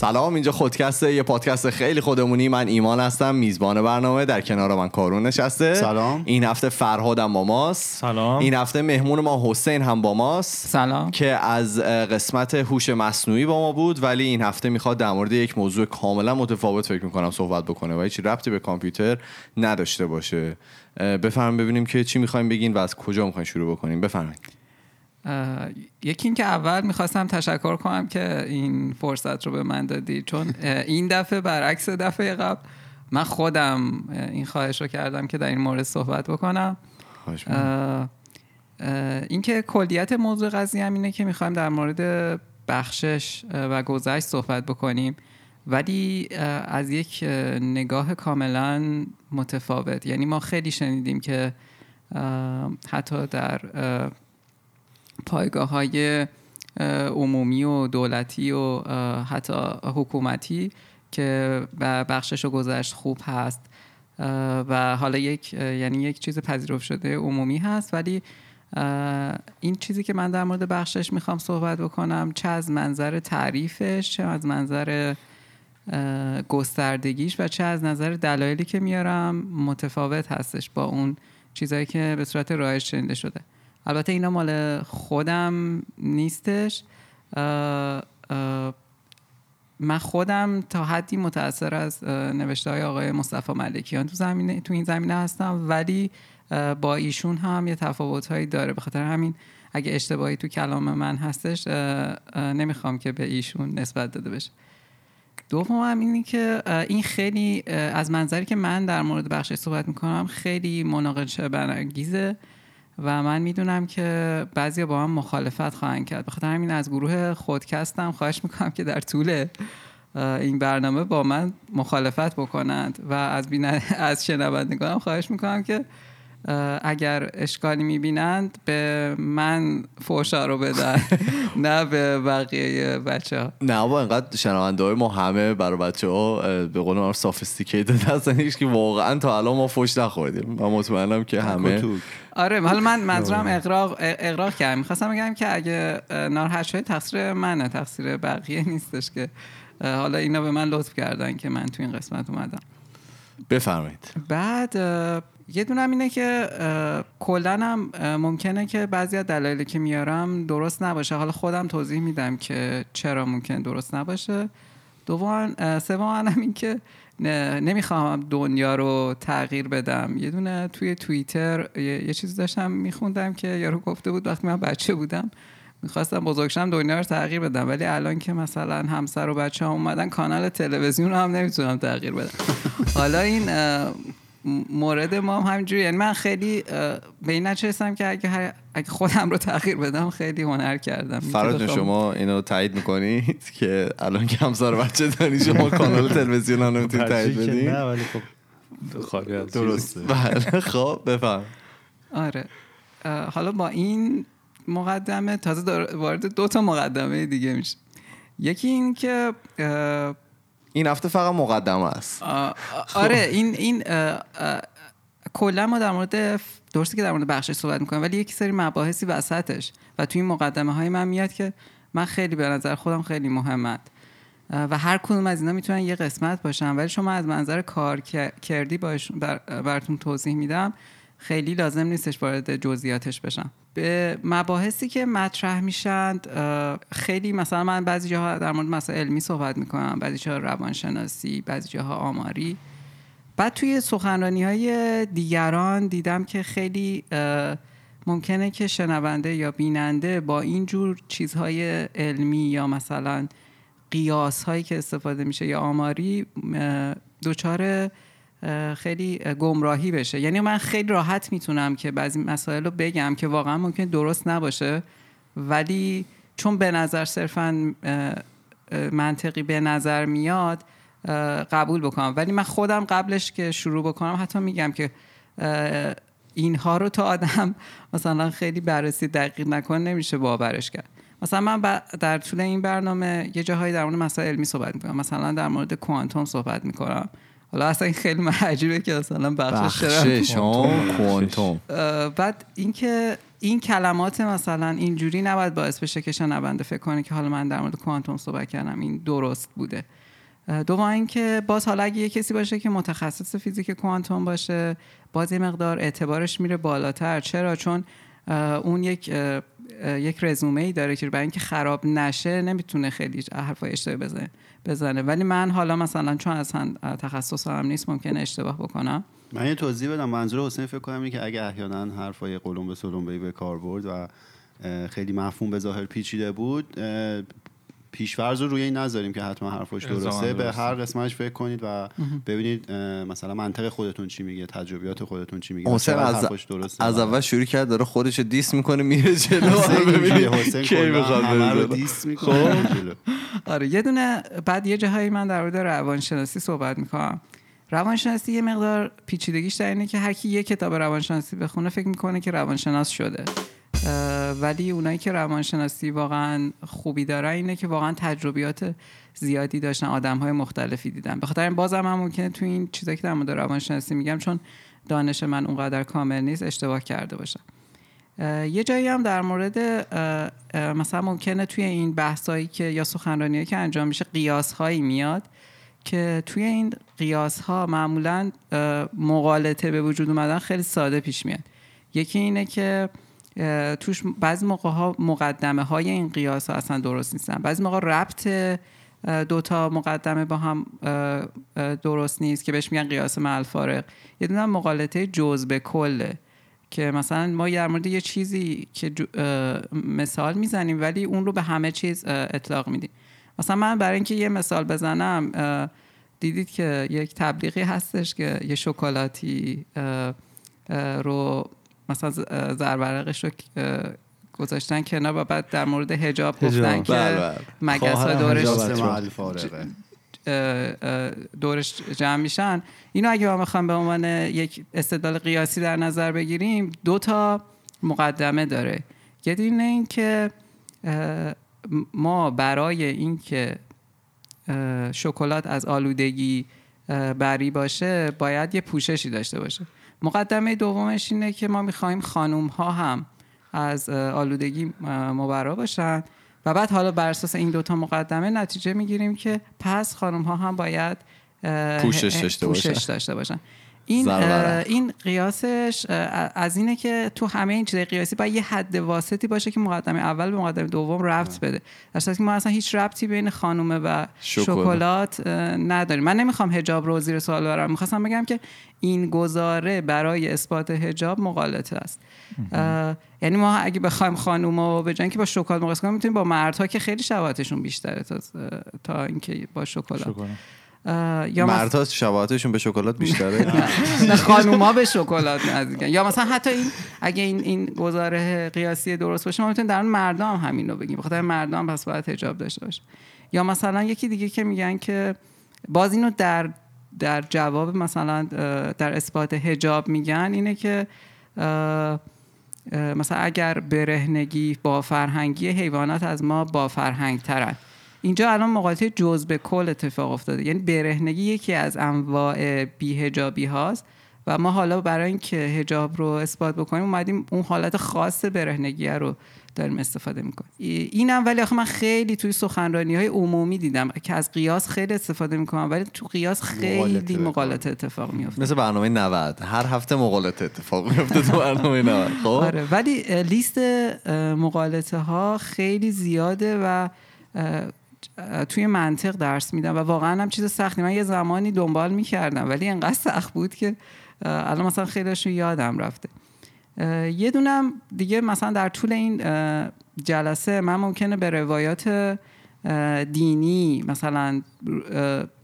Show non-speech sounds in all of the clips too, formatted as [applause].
سلام اینجا خودکست یه پادکست خیلی خودمونی. من ایمان هستم میزبان برنامه در کنار من کارون نشسته. سلام. این هفته فرهادم با ماست. سلام. این هفته مهمون ما حسین هم با ماست. سلام. که از قسمت هوش مصنوعی با ما بود ولی این هفته می‌خواد در مورد یک موضوع کاملا متفاوت فکر می‌کنم صحبت بکنه و هیچ ربطی به کامپیوتر نداشته باشه. اه، بفرم ببینیم که چی می‌خوایم بگین و از کجا می‌خوایم شروع بکنیم. بفرمایید. یکی این که اول می‌خواستم تشکر کنم که این فرصت رو به من دادی چون این دفعه برعکس دفعه قبل من خودم این خواهش رو کردم که در این مورد صحبت بکنم. اینکه کلیت موضوع قضیه هم اینه که می‌خوایم در مورد بخشش و گذشت صحبت بکنیم. ولی از یک اه، نگاه کاملا متفاوت. یعنی ما خیلی شنیدیم که حتی در پایگاه های عمومی و دولتی و حتی حکومتی که بخشش و گذشت خوب هست. و حالا یک یعنی یک چیز پذیرفت شده عمومی هست. ولی این چیزی که من در مورد بخشش می‌خوام صحبت بکنم چه از منظر تعریفش چه از منظر گستردگیش و چه از نظر دلایلی که میارم متفاوت هستش با اون چیزایی که به صورت رایج شنیده شده. البته اینا مال خودم نیستش. من خودم تا حدی متاثر از نوشته های آقای مصطفی ملکیان تو زمینه تو این زمینه هستم. ولی با ایشون هم یه تفاوت هایی داره. به خاطر همین اگه اشتباهی تو کلام من هستش نمی‌خوام که به ایشون نسبت داده بشه. دوم هم اینه که این خیلی از منظری که من در مورد بخشش صحبت می‌کنم خیلی مناقشه برانگیزه. و من می‌دونم که بعضیا با هم مخالفت خواهند کرد. بخاطر همین از گروه خودکستم خواهش می‌کنم که در طول این برنامه با من مخالفت بکنند و از از شنوندگانم خواهش می‌کنم که اگر اشکالی می‌بینند به من فوشا رو بدن [laughs] نه به بقیه بچه ها نه با اینقدر شنونده های ما همه برای بچه ها به قول ما سافستیکیتد هستن. هیچ که واقعا تا الان ما فوش نخوردیم. من مطمئنم که همه. آره حالا من منظورم اقراق اقراق کردم. می‌خواستم بگم که اگه ناراحت شدید تقصیر منه. تقصیر بقیه نیستش که حالا اینا به من لطف کردن که من تو این قسمت اومدم. بفرمایید. بعد یه دونم اینه که کلاً هم ممکنه که بعضی از دلایلی که میارم درست نباشه. حالا خودم توضیح میدم که چرا ممکن درست نباشه. دوم سوم هم این که نمی‌خوام دنیا رو تغییر بدم. یه دونه توی توییتر یه, یه چیزی داشتم میخوندم که یارو گفته بود وقتی من بچه بودم می‌خواستم بزرگشم دنیا رو تغییر بدم. ولی الان که مثلا همسر و بچه هم اومدن کانال تلویزیون رو هم نمی‌تونم تغییر بدم. [laughs] حالا این مورد ما هم همینجوری یعنی من خیلی به این نچستم که اگه, هر- اگه خودم رو تغییر بدم خیلی هنر کردم. فراد شما اینو تایید می‌کنید که الان که همسر بچه داری شما کانال تلویزیون هم نمی‌تونید تایید ترجیح که بدین؟ نه ولی خب خالی از درسته. بله خب بفهم آره. حالا با این مقدمه تازه دار- وارد دو تا مقدمه دیگه میشه. یکی این که این هفته فقط مقدمه است. آره این این اه، کلا ما در مورد درسته که در مورد بخشش صحبت می‌کنیم ولی یک سری مباحثی وسطش و توی این مقدمه های من میاد که من خیلی به نظر خودم خیلی مهمت. و هر کدوم از اینا می‌تونن یه قسمت باشن. ولی شما از منظر کار کردی باش بر براتون توضیح میدم. خیلی لازم نیستش وارد جزئیاتش بشم. به مباحثی که مطرح میشند اه، خیلی مثلا من بعضی جاها در مورد مسائل علمی صحبت می‌کنم بعضی جاها روانشناسی بعضی جاها آماری. بعد توی سخنرانی های دیگران دیدم که خیلی ممکنه که شنونده یا بیننده با این جور چیزهای علمی یا مثلا قیاس هایی که استفاده میشه یا آماری اه، خیلی اه، گمراهی بشه. یعنی من خیلی راحت می‌تونم که بعضی مسائل رو بگم که واقعا ممکن درست نباشه. ولی چون به نظر صرفا منطقی به نظر میاد قبول بکنم. ولی من خودم قبلش که شروع بکنم حتی میگم که اینها رو تا آدم [laughs] مثلا خیلی بررسی دقیق نکنه نمیشه باورش کرد. مثلا من در طول این برنامه یه جاهایی در مورد مسائل علمی صحبت می‌کنم. مثلا در مورد کوانتوم صحبت می‌کنم. حالا اصلا این خیلی عجیبه که مثلا بخشش چرا بخشش کوانتوم. بعد اینکه این کلمات مثلا اینجوری نباید باعث بشه که شنونده فکر کنه که حالا من در مورد کوانتوم صحبت کردم این درست بوده. دوم اینکه باز حالا اگه یه کسی باشه که متخصص فیزیک کوانتوم باشه باز یه مقدار اعتبارش میره بالاتر. چرا؟ چون اون یک یک رزومه ای داره که برای اینکه خراب نشه نمی‌تونه خیلی حرفای اشتباه بزنه. بزنه. ولی من حالا مثلا چون اصلا تخصص هم نیست ممکنه اشتباه بکنم. من یه توضیح بدم. منظور حسین فکر کنم اینه که اگه احیانا حرفای قلم به سلم به کار برد و خیلی مفهوم به ظاهر پیچیده بود پیشورز رو روی این نذاریم که حتما حرفش درسته. به هر قسمتش فکر کنید و ببینید مثلا منطق خودتون چی میگه تجربیات خودتون چی میگه حسین از, درسته؟ از اول شروع کرد داره خودش دیس می‌کنه میره جلو. حسین کی رو دیس می‌کنه خب. آره یه دونه بعد یه جاهایی من در مورد روانشناسی صحبت می‌کنم. روانشناسی یه مقدار پیچیدگیش در اینه که هر کی یه کتاب روانشناسی بخونه فکر می‌کنه که روانشناس شده. ولی اونایی که روانشناسی واقعا خوبی دارن اینه که واقعا تجربیات زیادی داشتن آدم های مختلفی دیدن. بخاطر این بازم هم ممکنه تو این چیزایی که در مورد روانشناسی میگم چون دانش من اونقدر کامل نیست اشتباه کرده باشم. یه جایی هم در مورد مثلا ممکنه توی این بحثایی که یا سخنرانی که انجام میشه قیاس هایی میاد که توی این قیاس ها معمولا مقالطه به وجود اومدن خیلی ساده پیش میاد. یکی اینه که توش بعضی موقع ها مقدمه های این قیاس ها اصلا درست نیستن. بعضی موقع ربط دوتا مقدمه با هم درست نیست که بهش میگن قیاس مع فارق یه دونه مقالطه جز به کله که مثلا ما در مورد یه چیزی که مثال می‌زنیم ولی اون رو به همه چیز اطلاق میدیم. مثلا من برای اینکه یه مثال بزنم دیدید که یک تبلیغی هستش که یه شکلاتی رو مثلا زربرقش رو گذاشتن کنار و بعد در مورد هجاب گفتن که بله، بله. مگس ها دورش دورش جمع میشن. اینو اگه ما می‌خوام به عنوان یک استدلال قیاسی در نظر بگیریم دو تا مقدمه داره. یه دینه این که ما برای اینکه شکلات از آلودگی بری باشه باید یه پوششی داشته باشه. مقدمه دومش اینه که ما می‌خوایم خانوم ها هم از آلودگی مبرا باشن. و بعد حالا بر اساس این دوتا مقدمه نتیجه می‌گیریم که پس خانوم ها هم باید پوشش داشته, پوشش داشته باشن. این این قیاسش از اینه که تو همه این چیزای قیاسی باید یه حد واسطی باشه که مقدمه اول به مقدمه دوم ربط بده. در که ما اصلا هیچ ربطی بین خانومه و شکلات نداریم. من نمی‌خوام حجاب رو زیر سوال ببرم. می‌خواستم بگم که این گزاره برای اثبات حجاب مقالطه است. یعنی ما اگه بخوایم خانوما به که با شکلات مقایسه کنیم می‌تونیم با مردها که خیلی شباهتشون بیشتره تا تا اینکه با شکلات. یا مردها شباهتشون به شکلات بیشتره. [laughs] نه خانوما به شکلات نزدیکن. یا مثلا حتی این اگه این این گزاره قیاسی درست باشه ما می‌تونیم در اون مردم هم همین رو بگیم. بخاطر مردم پس باید حجاب داشته باشه. یا مثلا یکی دیگه که میگن که باز اینو در در جواب مثلا در اثبات حجاب میگن اینه که مثلا اگر برهنگی با فرهنگی حیوانات از ما با فرهنگ ترن اینجا الان مقایسه جز به کل اتفاق افتاده. یعنی برهنگی یکی از انواع بیهجابی هاست و ما حالا برای اینکه هجاب رو اثبات بکنیم اومدیم اون حالت خاص برهنگی رو داریم استفاده می‌کنیم. اینم ولی آخه من خیلی توی سخنرانی های عمومی دیدم که از قیاس خیلی استفاده می‌کنم ولی تو قیاس خیلی مقالطه اتفاق میفته مثل برنامه 90 هر هفته مقالطه اتفاق میفته تو برنامه 90 خب؟ آره ولی لیست مقالطه ها خیلی زیاده و توی منطق درس میدم و واقعا هم چیز سختی. من یه زمانی دنبال می‌کردم ولی انقدر سخت بود که الان مثلا خیلیشون یادم رفته. یه دونم دیگه مثلا در طول این جلسه من ممکنه به روایات دینی مثلا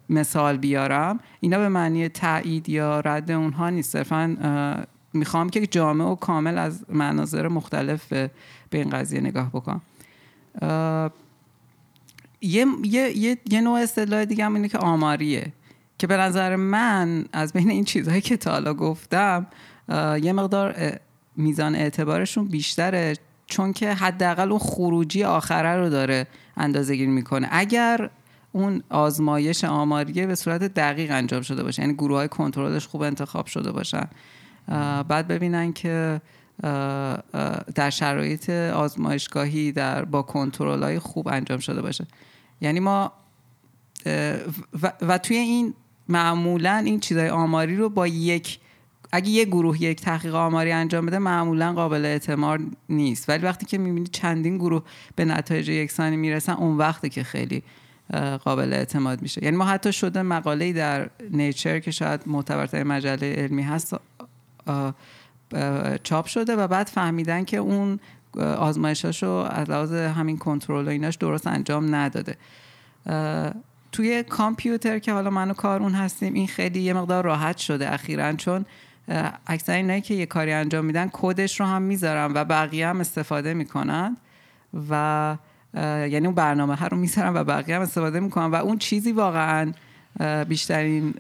مثال بیارم. اینا به معنی تایید یا رد اونها نیست. صرفا می‌خوام که جامع و کامل از مناظر مختلف به این قضیه نگاه بکنم. یه, یه،, یه،, نوع اصطلاح دیگه هم اینه که آماریه. که به نظر من از بین این چیزهایی که تا حالا گفتم یه مقدار میزان اعتبارشون بیشتره چون که حداقل اون خروجی آخره رو داره اندازه گیری می‌کنه. اگر اون آزمایش آماریه به صورت دقیق انجام شده باشه یعنی گروه های کنترلش خوب انتخاب شده باشن بعد ببینن که در شرایط آزمایشگاهی در با کنترل های خوب انجام شده باشه. یعنی ما و, و توی این معمولا این چیزای آماری رو با یک اگه یه گروه یک تحقیق آماری انجام بده معمولا قابل اعتماد نیست. ولی وقتی که می‌بینی چندین گروه به نتایج یکسانی می‌رسن اون وقته که خیلی قابل اعتماد میشه. یعنی ما حتی شده مقاله‌ای در نیچر که شاید معتبرترین مجله علمی هست چاپ شده و بعد فهمیدن که اون آزمایشاشو از لحاظ همین کنترل و ایناش درست انجام نداده. توی کامپیوتر که حالا من و کارون هستیم این خیلی یه مقدار راحت شده اخیرا چون اکثر اینایی که یه کاری انجام میدن کدش رو هم می‌ذارن و بقیه هم استفاده می‌کنن و یعنی اون برنامه ها رو می‌ذارن و بقیه هم استفاده می‌کنن و اون چیزی واقعا بیشترین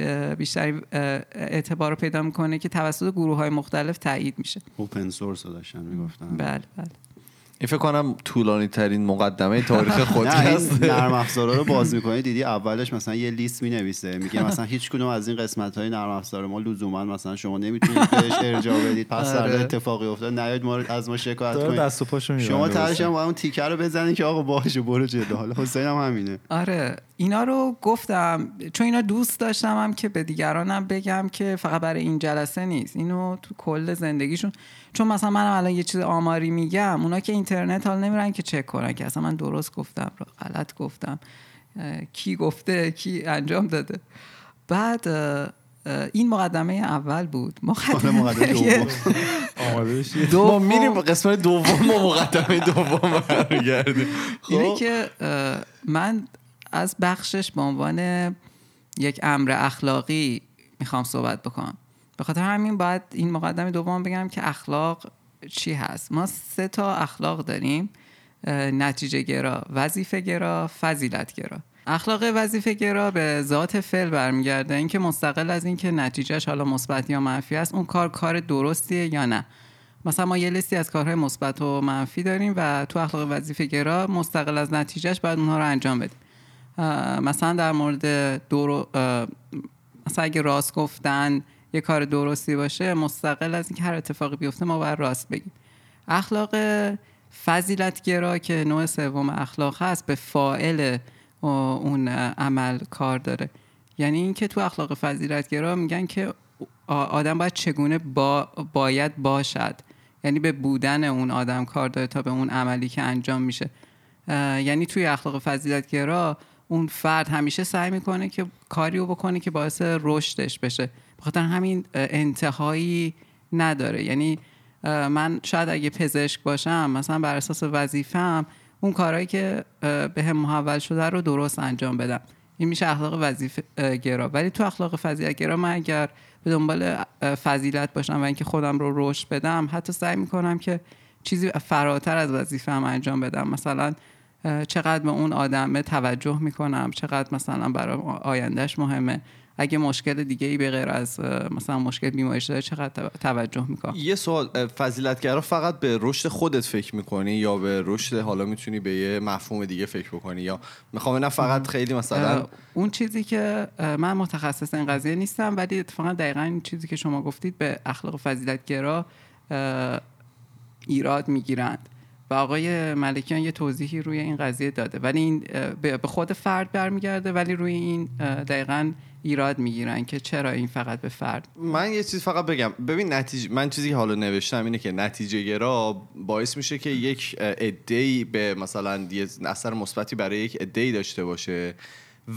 اه، اعتبار رو پیدا می‌کنه که توسط گروه های مختلف تایید میشه. اوپن سورس رو داشتن می‌گفتن. بله بله. این فکر کنم طولانی ترین مقدمه تاریخ [laughs] خودکست این نرم افزارا رو باز [laughs] می‌کنی دیدی اولش مثلا یه لیست می‌نویسه میگه مثلا هیچ کدوم از این قسمت های نرم افزار ما لزوما مثلا شما نمی‌تونید بهش [laughs] ارجاع بدید پس آره. در اتفاقی افتاد نیاید ما رو- از ما شکایت کنید. دست و پاشو شما ترش. هم با اون تیکر رو بزنید که آقا باشه برو جلو. حالا حسین هم همینه. آره اینا رو گفتم چون اینا دوست داشتم هم که به دیگرانم بگم که فقط برای این جلسه نیست. اینو تو کل زندگیشون چون مثلا من الان یه چیز آماری میگم اونا که اینترنت حال نمیرن که چک کنن که اصلا من درست گفتم رو غلط گفتم. کی گفته کی انجام داده. بعد این مقدمه اول بود. مقدمه دوم. آماده بشید ما میریم به قسمت دوم ما مقدمه دوم برمیگردیم اینه خب. که من از بخشش به عنوان یک امر اخلاقی می‌خوام صحبت بکنم. به خاطر همین باید این مقدمه دوم بگم که اخلاق چی هست. ما سه تا اخلاق داریم. نتیجه گرا وظیفه گرا فضیلت گرا. اخلاق وظیفه گرا به ذات فعل برمیگرده. اینکه مستقل از اینکه نتیجهش حالا مثبت یا منفی است اون کار کار درستیه یا نه. مثلا ما یه لیستی از کارهای مثبت و منفی داریم و تو اخلاق وظیفه گرا مستقل از نتیجهش باید اونها رو انجام بدیم. مثلا در مورد اه، مثلا اگه راست گفتن یه کار درستی باشه مستقل از اینکه هر اتفاقی بیفته ما باید راست بگیم. اخلاق فضیلت گرا که نوع سوم اخلاق هست به فاعل اون عمل کار داره. یعنی اینکه تو اخلاق فضیلت گرا میگن که آدم باید چگونه با باید باشد. یعنی به بودن اون آدم کار داره تا به اون عملی که انجام میشه. یعنی توی اخلاق فضیلتگرا اون فرد همیشه سعی می‌کنه که کاری رو بکنه که باعث رشدش بشه. بخاطر همین انتهایی نداره. یعنی من شاید اگه پزشک باشم مثلا بر اساس وظیفم اون کارهایی که به هم محول شده رو درست انجام بدم. این میشه اخلاق وظیفه گرا. ولی تو اخلاق فضیلت گرا من اگر به دنبال فضیلت باشم و اینکه خودم رو رشد بدم حتی سعی می‌کنم که چیزی فراتر از وظیفه هم انجام بدم. مثلا چقدر به اون آدم توجه می‌کنم چقدر مثلا برای آیندهش مهمه. اگه مشکل دیگه ای به غیر از مثلا مشکل بیماریش داره چقدر تو- توجه می‌کنم یه سوال فضیلتگرا فقط به رشد خودت فکر می‌کنی یا به رشد حالا می‌تونی به یه مفهوم دیگه فکر بکنی یا می‌خوام نه فقط خیلی مثلا اون چیزی که من متخصص این قضیه نیستم ولی اتفاقا دقیقا این چیزی که شما گفتید به اخلاق فضیلتگرا ایراد می‌گیرند. و آقای ملکیان یه توضیحی روی این قضیه داده. ولی این به خود فرد برمیگرده ولی روی این دقیقا ایراد می‌گیرن که چرا این فقط به فرد؟ من یه چیز فقط بگم. ببین نتیجه من چیزی حالا نوشتم اینه که نتیجه گرا باعث میشه که یک ای به مثلا یه اثر مثبتی برای یک ای داشته باشه.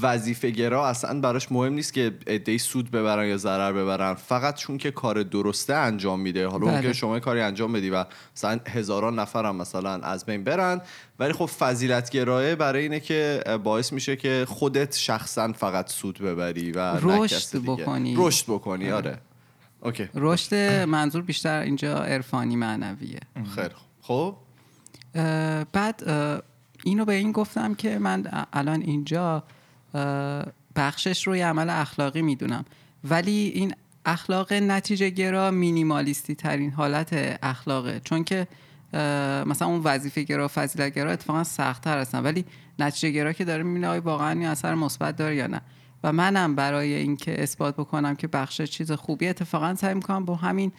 وظیفه گرا اصلا براش مهم نیست که ای سود ببرن یا ضرر ببرن فقط چون که کار درسته انجام میده حالا بله. ممکنه شما کاری انجام بدی و مثلا هزاران نفر هم مثلا از بین برن ولی خب فضیلت گرایه برای اینه که باعث میشه که خودت شخصا فقط سود ببری و رشد. بکنی. رشد بکنی آره اوکی رشد منظور بیشتر اینجا عرفانی معنویه خوب. خب بعد اینو به این گفتم که من الان اینجا بخشش روی عمل اخلاقی می‌دونم. ولی این اخلاق نتیجه گرا مینیمالیستی ترین حالت اخلاقه. چون که مثلا اون وظیفه گرا و فضیلت گرا اتفاقا سختتر هستن. ولی نتیجه گرا که داره می‌بینه آیا واقعا این اثر مثبت داره یا نه. و منم برای اینکه اثبات بکنم که بخش چیز خوبی اتفاقا سعی می‌کنم با همین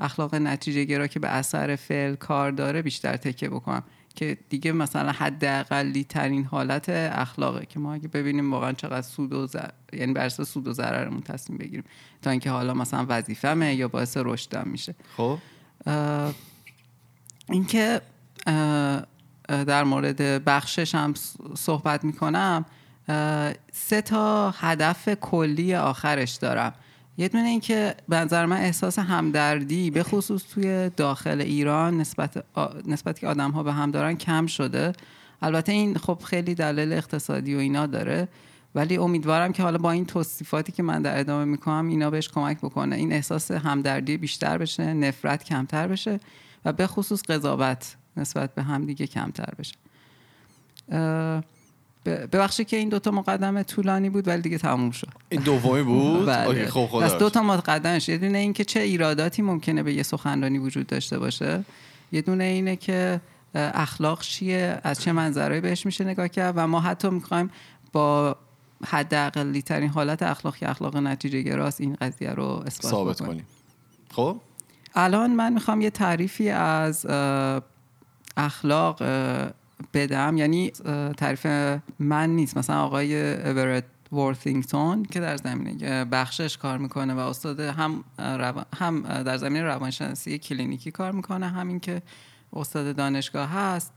اخلاق نتیجه گرا که به اثر فعل کار داره بیشتر تکه بکنم. که دیگه مثلا حداقلی ترین حالت اخلاقه که ما اگه ببینیم واقعا چقدر سود و زر... یعنی بر سود و ضررمون تصمیم بگیریم تا اینکه حالا مثلا وظیفمه یا باعث رشدم میشه. خب. اینکه در مورد بخشش هم صحبت می‌کنم سه تا هدف کلی آخرش دارم. یه دونه این که به نظر من احساس همدردی به خصوص توی داخل ایران نسبت آ... نسبت که آدم ها به هم دارن کم شده. البته این خب خیلی دلیل اقتصادی و اینا داره. ولی امیدوارم که حالا با این توصیفاتی که من در ادامه می‌کنم اینا بهش کمک بکنه. این احساس همدردی بیشتر بشه نفرت کمتر بشه و به خصوص قضاوت نسبت به همدیگه کمتر بشه. ببخشید که این دوتا مقدمه طولانی بود ولی دیگه تموم شد. این دومی بود؟ بله. خب خدا پس رو دو تا مقدمش. یه دونه این که چه ایراداتی ممکنه به یه سخنرانی وجود داشته باشه. یه دونه اینه که اخلاق چیه؟ از چه منظرهایی بهش میشه نگاه کرد؟ و ما حتی می‌خوایم با حداقلی ترین حالت اخلاق که اخلاق نتیجه گراست این قضیه رو اثبات ثابت. کنیم. خب؟ الان من می‌خوام یه تعریفی از اخلاق بدم یعنی تعریف من نیست. مثلا آقای اورت وورثینگتون که در زمینه بخشش کار می‌کنه و استاد هم هم در زمینه روانشناسی کلینیکی کار می‌کنه. همین که استاد دانشگاه هست.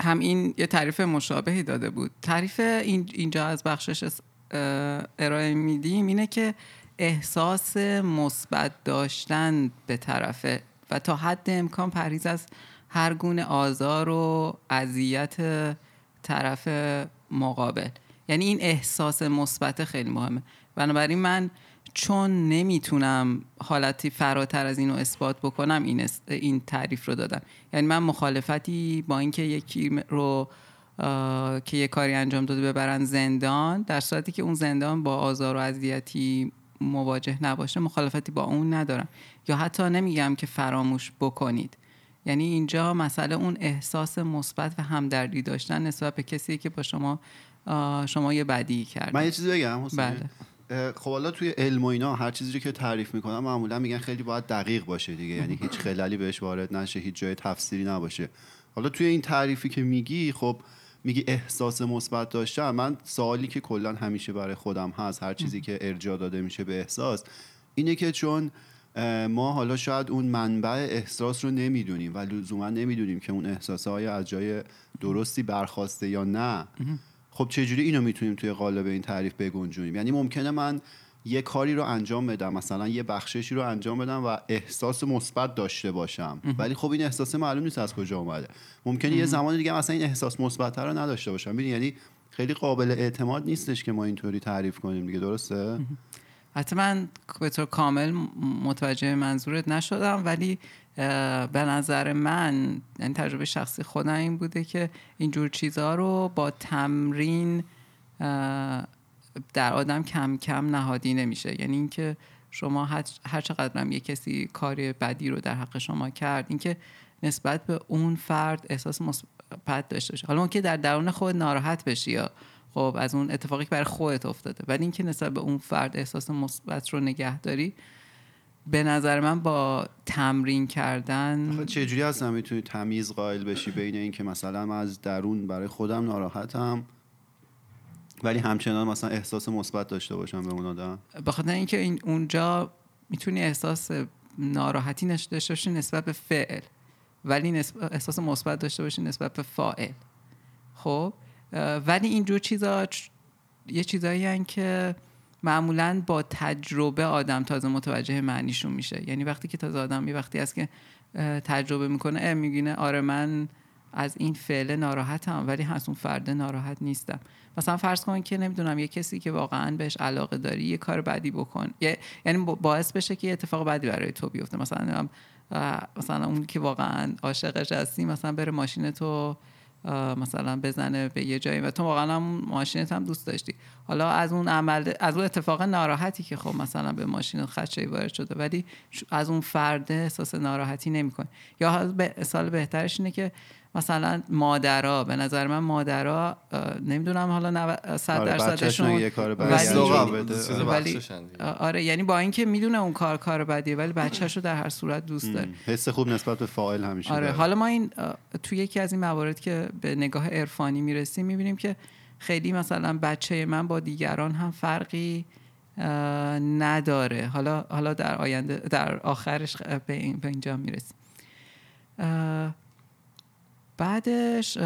هم این یه تعریف مشابهی داده بود. تعریف این اینجا از بخشش ارائه میدیم اینه که احساس مثبت داشتن به طرفه و تا حد امکان پریز از هر گونه آزار و اذیت طرف مقابل. یعنی این احساس مثبت خیلی مهمه. بنابراین من چون نمی‌تونم حالتی فراتر از اینو اثبات بکنم این, اس- این تعریف رو دادم. یعنی من مخالفتی با اینکه یکی رو که یه کاری انجام داده ببرن زندان در صورتی که اون زندان با آزار و اذیتی مواجه نباشه مخالفتی با اون ندارم. یا حتی نمیگم که فراموش بکنید. یعنی اینجا مسئله اون احساس مثبت و همدردی داشتن نسبت به کسی که با شما شما یه بدی کرد من یه چیزی بگم؟ بله. خب حالا توی علم و اینا هر چیزی رو که تعریف می‌کنن معمولا میگن خیلی باید دقیق باشه دیگه. یعنی هیچ خلالی بهش وارد نشه هیچ جای تفسیری نباشه. حالا توی این تعریفی که میگی خب میگی احساس مثبت داشتن. من سوالی که کلا همیشه برای خودم هست هر چیزی که ارجاع داده میشه به احساس اینه که چون ما حالا شاید اون منبع احساس رو نمی‌دونیم و لزوما نمی‌دونیم که اون احساس های از جای درستی برخواسته یا نه. خب چجوری اینو می‌تونیم توی قالب این تعریف بگنجونیم؟ یعنی ممکنه من یه کاری رو انجام بدم مثلا یه بخششی رو انجام بدم و احساس مثبت داشته باشم. ولی خب این احساس معلوم نیست از کجا اومده. ممکنه یه زمان دیگه مثلا این احساس مثبت رو نداشته باشم. ببین یعنی خیلی قابل اعتماد نیستش که ما اینطوری تعریف کنیم دیگه درسته؟ حتی من به طور کامل متوجه منظورت نشدم ولی به نظر من یعنی تجربه شخصی خودم این بوده که اینجور چیزها رو با تمرین در آدم کم کم نهادی نمیشه. یعنی اینکه شما هر- چقدر هم یه کسی کار بدی رو در حق شما کرد اینکه نسبت به اون فرد احساس مثبت داشته باشه. حالا که در درون خود ناراحت بشی یا خب از اون اتفاقی که برای خودت افتاده. ولی اینکه نسبت به اون فرد احساس مثبت رو نگه داری به نظر من با تمرین کردن آخه چجوری اصلا می‌تونی تمیز قائل بشی بین این که مثلا من از درون برای خودم ناراحتم ولی همچنان مثلا احساس مثبت داشته باشم به اون آدم؟ به خاطر اینکه این اونجا می‌تونی احساس ناراحتی داشته باشی نسبت به فعل ولی احساس مثبت داشته باشی نسبت به فاعل. خب؟ ولی اینجور چیزا یه چیزایی که معمولا با تجربه آدم تازه متوجه معنیشون میشه. یعنی وقتی که تازه آدم وقتی است که تجربه می‌کنه میگینه آره من از این فعل ناراحتم ولی از اون فرد ناراحت نیستم. مثلا فرض کن که نمی‌دونم یه کسی که واقعا بهش علاقه داری یه کار بدی بکن. یعنی با- باعث بشه که یه اتفاق بدی برای تو بیفته. مثلا مثلا اون که واقعا عاشقش هستی مثلا بره ماشین تو مثلا بزنه به یه جایی و تو واقعا هم ماشینت هم دوست داشتی. حالا از اون عمل از اون اتفاق ناراحتی که خب مثلا به ماشین خدشه وارد شده ولی از اون فرد احساس ناراحتی نمی‌کنه یا به سال بهترش اینه که مثلا مادرها به نظر من مادرها نمی‌دونم حالا 90 صد آره، بچه‌شون درصدشون یه کار بدی ولی- آره. یعنی با اینکه می‌دونه اون کار کار بدیه ولی بچهش رو در هر صورت دوست داره. حس خوب نسبت به فاعل همیشه آره داره. حالا ما این توی یکی از این موارد که به نگاه عرفانی می‌رسیم می‌بینیم که خیلی مثلا بچه من با دیگران هم فرقی نداره. حالا حالا در آینده در آخرش به, این به اینجا می‌رسیم. بعدش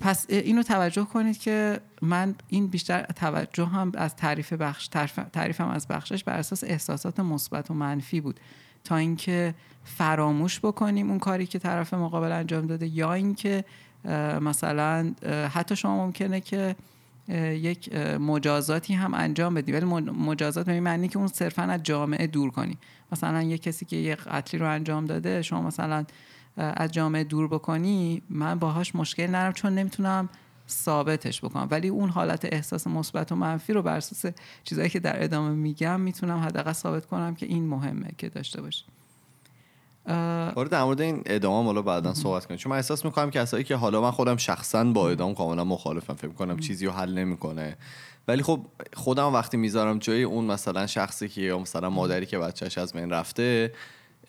پس اینو توجه کنید که من این بیشتر توجه هم از تعریف بخش تعریف- تعریفم از بخشش بر اساس احساسات مثبت و منفی بود. تا اینکه فراموش بکنیم اون کاری که طرف مقابل انجام داده یا اینکه مثلا حتی شما ممکنه که یک مجازاتی هم انجام بدی ولی مج- مجازات به معنی که اون صرفا از جامعه دور کنی. مثلا یک کسی که یک قتلی رو انجام داده شما مثلا از جامعه دور بکنی من باهاش مشکل نرم چون نمی‌تونم ثابتش بکنم. ولی اون حالت احساس مثبت و منفی رو بر اساس چیزایی که در ادامه میگم می‌تونم حداقل ثابت کنم که این مهمه که داشته باشه اه، آره در مورد این ادامه حالا بعدا صحبت کنیم. چون من احساس می‌کنم کسایی که حالا من خودم شخصا با ادام کاملا مخالفم. فکر می‌کنم چیزی رو حل نمی‌کنه. ولی خب خودم وقتی می‌ذارم جای اون مثلا شخصی که یا مثلا مادری که بچهش از بین رفته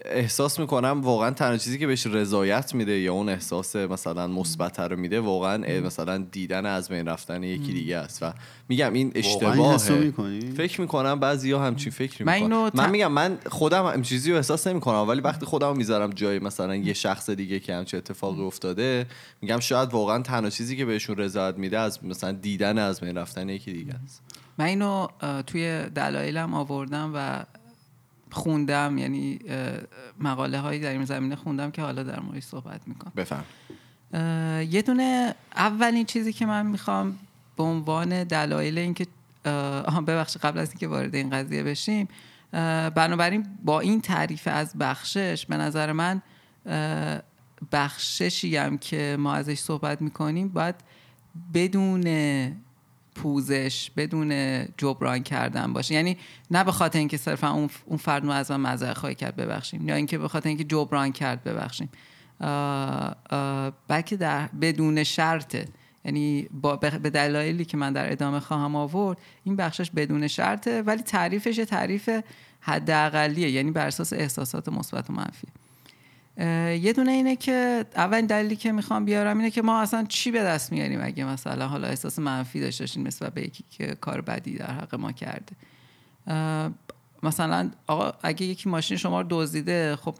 احساس می‌کنم واقعا تنها چیزی که بهش رضایت میده یا اون احساس مثلا مثبت رو میده واقعا مثلا دیدن از بین رفتن یکی دیگه است. و میگم این اشتباهه؟ فکر می‌کنم بعضی ها همچین فکر من اینو من ت- میگم من خودم هم چیزی رو احساس نمی‌کنم ولی وقتی خودم می‌ذارم جای مثلا یه شخص دیگه که همچین اتفاقی افتاده میگم شاید واقعا تنها چیزی که بهشون رضایت میده از مثلا دیدن از بین رفتن یکی دیگه است. من اینو توی دلایلم آوردم و خوندم یعنی مقاله هایی در این زمینه خوندم که حالا در موردش صحبت می‌کنم. بفهم. یه دونه اولین چیزی که من می‌خوام به عنوان دلایل اینکه آها ببخشید قبل از اینکه وارد این قضیه بشیم بنابراین با این تعریف از بخشش به نظر من بخششی هم که ما ازش صحبت می‌کنیم باید بدون پوزش بدون جبران کردن باشه. یعنی نه به خاطر اینکه صرفا اون فرد از من معذرت خواهی کرد ببخشیم. یا اینکه به خاطر اینکه جبران کرد ببخشیم. بلکه در بدون شرطه یعنی با به دلایلی که من در ادامه خواهم آورد این بخشش بدون شرطه ولی تعریفش تعریف حداقلیه. یعنی بر اساس احساسات مثبت و منفی. یه دونه اینه که اولین دلیلی که می‌خوام بیارم اینه که ما اصلا چی به دست میاریم اگه مثلا حالا احساس منفی داشته باشیم نسبت به یکی که کار بدی در حق ما کرده. مثلا آقا اگه یکی ماشین شما رو دزدیده خب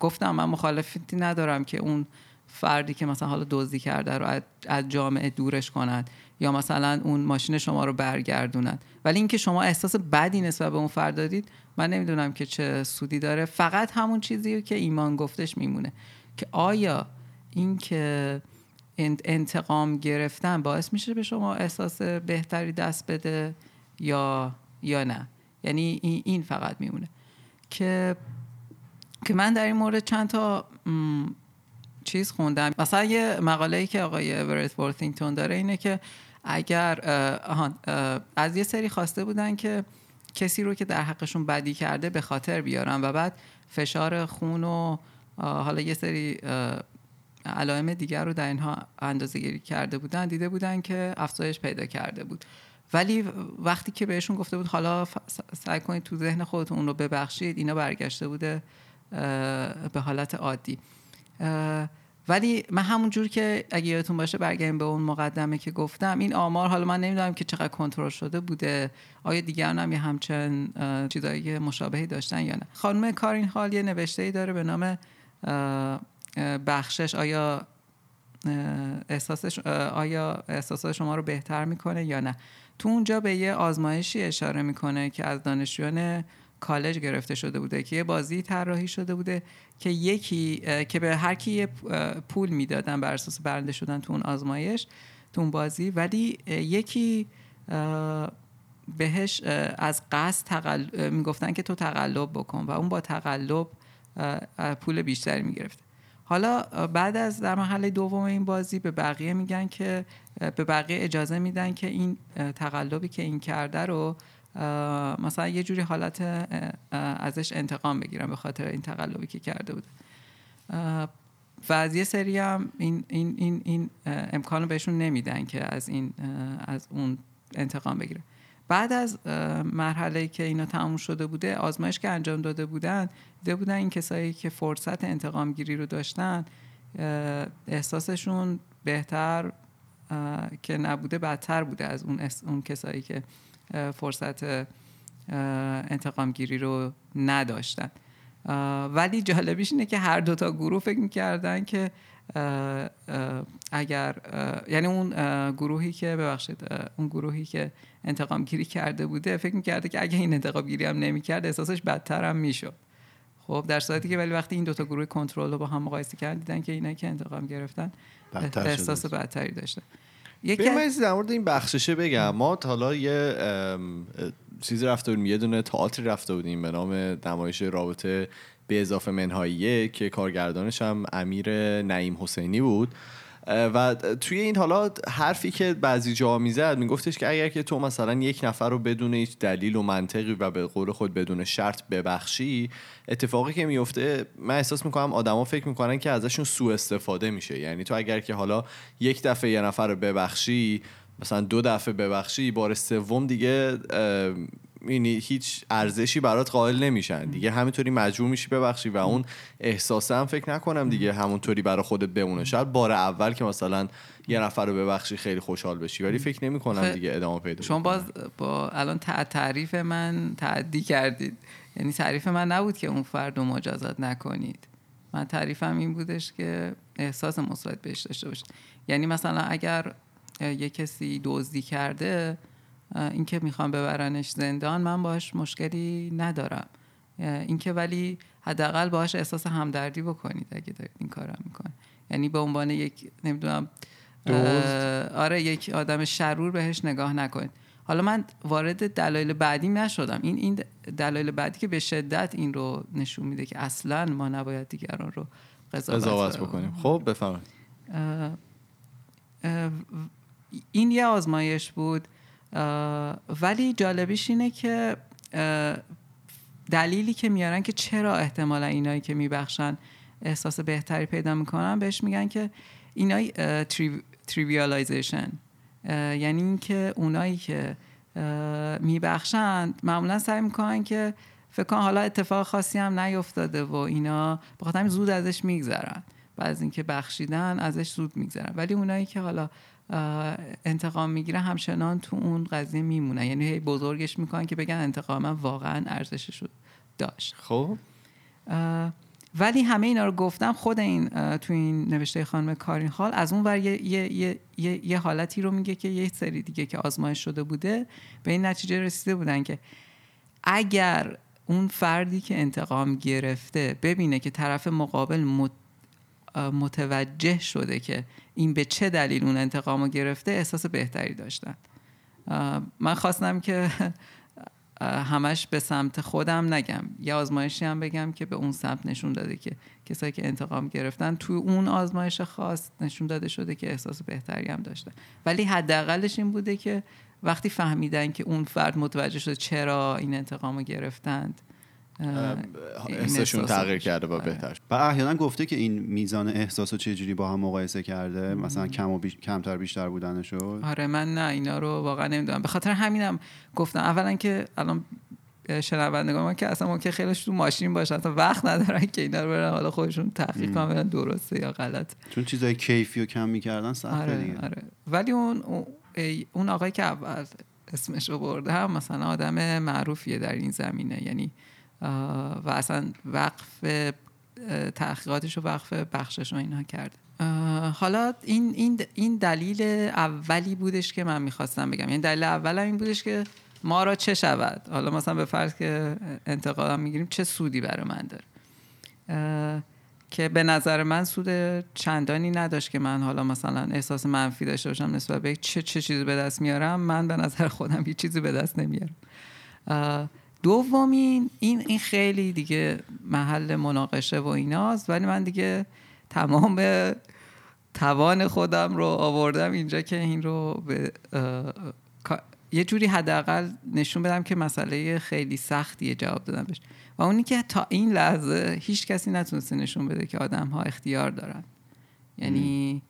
گفتم من مخالفتی ندارم که اون فردی که مثلا حالا دزدی کرده رو از جامعه دورش کنند یا مثلا اون ماشین شما رو برگردونند ولی اینکه شما احساس بدی نسبت به اون فرد دادید من نمی‌دونم که چه سودی داره. فقط همون چیزی که ایمان گفتش میمونه که آیا اینکه انت- انتقام گرفتن باعث میشه به شما احساس بهتری دست بده یا یا نه؟ یعنی این- این فقط میمونه که که من در این مورد چند تا چیز خوندم. مثلا یه مقاله ای که آقای اورت ورثینگتون داره اینه که اگر از یه سری خواسته بودن که کسی رو که در حقشون بدی کرده به خاطر بیارن و بعد فشار خون و حالا یه سری علائم دیگر رو در اینها اندازه گیری کرده بودن دیده بودن که افزایش پیدا کرده بود. ولی وقتی که بهشون گفته بود حالا سعی کنید تو ذهن خودتون اون رو ببخشید اینا برگشته بوده به حالت عادی. ولی من همون جور که اگه یادتون باشه برگردیم به اون مقدمه که گفتم این آمار حالا من نمی‌دونم که چقدر کنترل شده بوده. آیا دیگران هم یه همچین اه، چیزایی مشابهی داشتن یا نه؟ خانم کارین حال یه نوشته ای داره به نام بخشش. آیا احساسش آیا احساسات شما رو بهتر می‌کنه یا نه؟ تو اونجا به یه آزمایشی اشاره می‌کنه که از دانشجویان کالج گرفته شده بوده که یه بازی طراحی شده بوده که یکی که به هر کی یه پول می‌دادن بر اساس برنده شدن تو اون آزمایش تو اون بازی ولی یکی بهش از قصد تقل... می‌گفتن که تو تقلب بکن و اون با تقلب پول بیشتری می‌گرفت. حالا بعد از در مرحله دوم این بازی به بقیه میگن که به بقیه اجازه میدن که این تقلبی که این کرده رو مثلا یه جوری حالت ازش انتقام بگیرن به خاطر این تقلبی که کرده بود. و از یه سری هم این, این, این, این امکان رو بهشون نمیدن که از این از اون انتقام بگیره بعد از مرحله که اینا تموم شده بوده آزمایش که انجام داده بودن دیده بودن این کسایی که فرصت انتقام گیری رو داشتن احساسشون بهتر که نبوده بدتر بوده از اون, اون کسایی که فرصت انتقام گیری رو نداشتن. ولی جالبیش اینه که هر دوتا گروه فکر می‌کردن که اگر یعنی اون گروهی که ببخشید اون گروهی که انتقام گیری کرده بوده فکر می‌کرده که اگه این انتقام گیری هم نمی‌کرد احساسش بدتر هم می‌شد. خب در صورتی که ولی وقتی این دوتا گروه کنترل رو با هم مقایسه کردن دیدن که اینا که انتقام گرفتن احساس بدتری داشتن. یکی در مورد این بخششه بگم. ما حالا یه چیزی رفته بودیم یه دونه تئاتر رفته بودیم به نام نمایش رابطه به اضافه منهاییه که کارگردانش هم امیر نعیم حسینی بود. و توی این حالا حرفی که بعضی جا می‌زد میگفتش که اگر که تو مثلا یک نفر رو بدون هیچ دلیل و منطقی و به قول خود بدون شرط ببخشی اتفاقی که میفته من احساس می‌کنم آدما فکر می‌کنن که ازشون سوء استفاده میشه. یعنی تو اگر که حالا یک دفعه یه نفر رو ببخشی مثلا دو دفعه ببخشی بار سوم دیگه یعنی هیچ ارزشی برات قائل نمیشن. دیگه همینطوری مجبور میشی ببخشی و اون احساسه هم فکر نکنم دیگه همونطوری برای خودت بمونه. شاید بار اول که مثلا یه نفر رو ببخشی خیلی خوشحال بشی ولی فکر نمی کنم دیگه ادامه پیدا شما باز با الان تعریف من تعدی کردید. یعنی تعریف من نبود که اون فرد رو مجازات نکنید. من تعریفم این بودش که احساس مثبت بهش داشته باشید. یعنی مثلا اگر یه کسی دزدی کرده اینکه می‌خوام ببرنش زندان من باش مشکلی ندارم. اینکه ولی حداقل باهاش احساس همدردی بکنید اگه دارید این کارم می‌کنه یعنی به عنوان یک نمی‌دونم آره یک آدم شرور بهش نگاه نکنید. حالا من وارد دلایل بعدی نشدم. این این دلایل بعدی که به شدت این رو نشون میده که اصلا ما نباید دیگران رو قضاوت بکنیم. خب بفرمایید. این یه آزمایش بود. ولی جالبیش اینه که دلیلی که میارن که چرا احتمالا اینایی که میبخشن احساس بهتری پیدا می‌کنن بهش میگن که اینای trivialization یعنی اینکه اونایی که میبخشند معمولا سعی می‌کنن که فکر حالا اتفاق خاصی هم نیفتاده و اینا بخاطر زود ازش میگذرن. بعد از اینکه بخشیدن ازش زود میگذرن. ولی اونایی که حالا انتقام می‌گیره همچنان تو اون قضیه میمونن. یعنی بزرگش می‌کنن که بگن انتقام واقعا ارزشش رو داشت. خب. ولی همه اینا رو گفتم خود این تو این نوشته خانم کارین حال از اون ور یه،, یه،, یه،, یه حالتی رو میگه که یه سری دیگه که آزمایش شده بوده به این نتیجه رسیده بودن که اگر اون فردی که انتقام گرفته ببینه که طرف مقابل متوجه شده که این به چه دلیل اون انتقام رو گرفته احساس بهتری داشتن. من خواستم که [laughs] همش به سمت خودم نگم. یه آزمایشی هم بگم که به اون سمت نشون داده که کسایی که انتقام گرفتن توی اون آزمایش خاص نشون داده شده که احساس بهتری هم داشتن. ولی حداقلش این بوده که وقتی فهمیدن که اون فرد متوجه شده چرا این انتقام رو گرفتند حسشون تغییر کرده با آره. بهتر و احیانا گفته که این میزان احساس رو چجوری با هم مقایسه کرده؟ مثلا کم و بیش... کمتر بیشتر بودنشو؟ آره من نه اینا رو واقعا نمی‌دونم. به خاطر همینم گفتم. اولا که الان شنوندگان ما که اصلا ممکن خیلیش تو ماشین باشن اصلا وقت ندارن که اینا رو برن. حالا خودشون تحقیق کنن برن درسته یا غلط. چون چیزای کیفی رو کم می‌کردن سخته آره، دیگه. آره. ولی اون اون آقای که اول اسمش رو برده هم مثلا آدم معروفیه در این زمینه. یعنی و اصلا وقف تحقیقاتش و وقف بخشش رو اینها کرده حالا این, این, این دلیل اولی بودش که من می‌خواستم بگم. یعنی دلیل اول این بودش که ما را چه شود؟ حالا مثلا به فرض که انتقادم می‌گیریم چه سودی برای من داره؟ که به نظر من سود چندانی نداشت که من حالا مثلا احساس منفی داشته باشم نسبت به چه چه چیزی به دست میارم. من به نظر خودم هیچ چیزی به دست نمیارم. دومین این این خیلی دیگه محل مناقشه و ایناست ولی من دیگه تمام توان خودم رو آوردم اینجا که این رو به یه جوری حداقل نشون بدم که مسئله خیلی سختیه جواب دادن بهش. و اونی که تا این لحظه هیچ کسی نتونسته نشون بده که آدم ها اختیار دارن. یعنی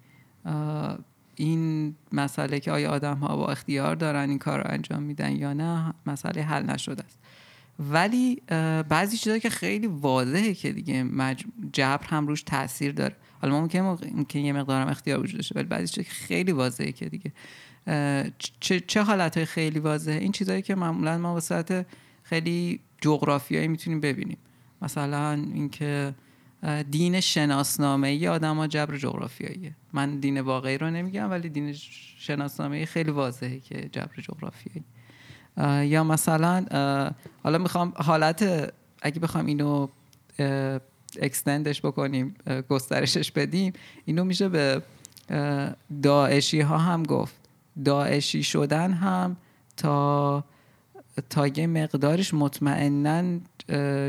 این مسئله که آیا آدم ها با اختیار دارن این کار رو انجام میدن یا نه مسئله حل نشده است. ولی بعضی چیزایی که خیلی واضحه که دیگه جبر هم روش تاثیر داره. حالا ممکن ممکن یه مقدارم اختیار وجود داشته ولی بعضی چیزایی که خیلی واضحه که دیگه. چه, چه حالت خیلی واضحه؟ این چیزایی که معمولا ما صورت خیلی جغرافیایی می‌تونیم ببینیم. مثلا اینکه دین شناسنامه ای آدم ها جبر جغرافیاییه. من دین واقعی رو نمیگم ولی دین شناسنامه ای خیلی واضحه که جبر جغرافیایی. یا مثلا حالا می‌خوام حالت اگه بخوام اینو اکستندش بکنیم گسترشش بدیم اینو میشه به داعشی ها هم گفت. داعشی شدن هم تا تا یه مقدارش مطمئنا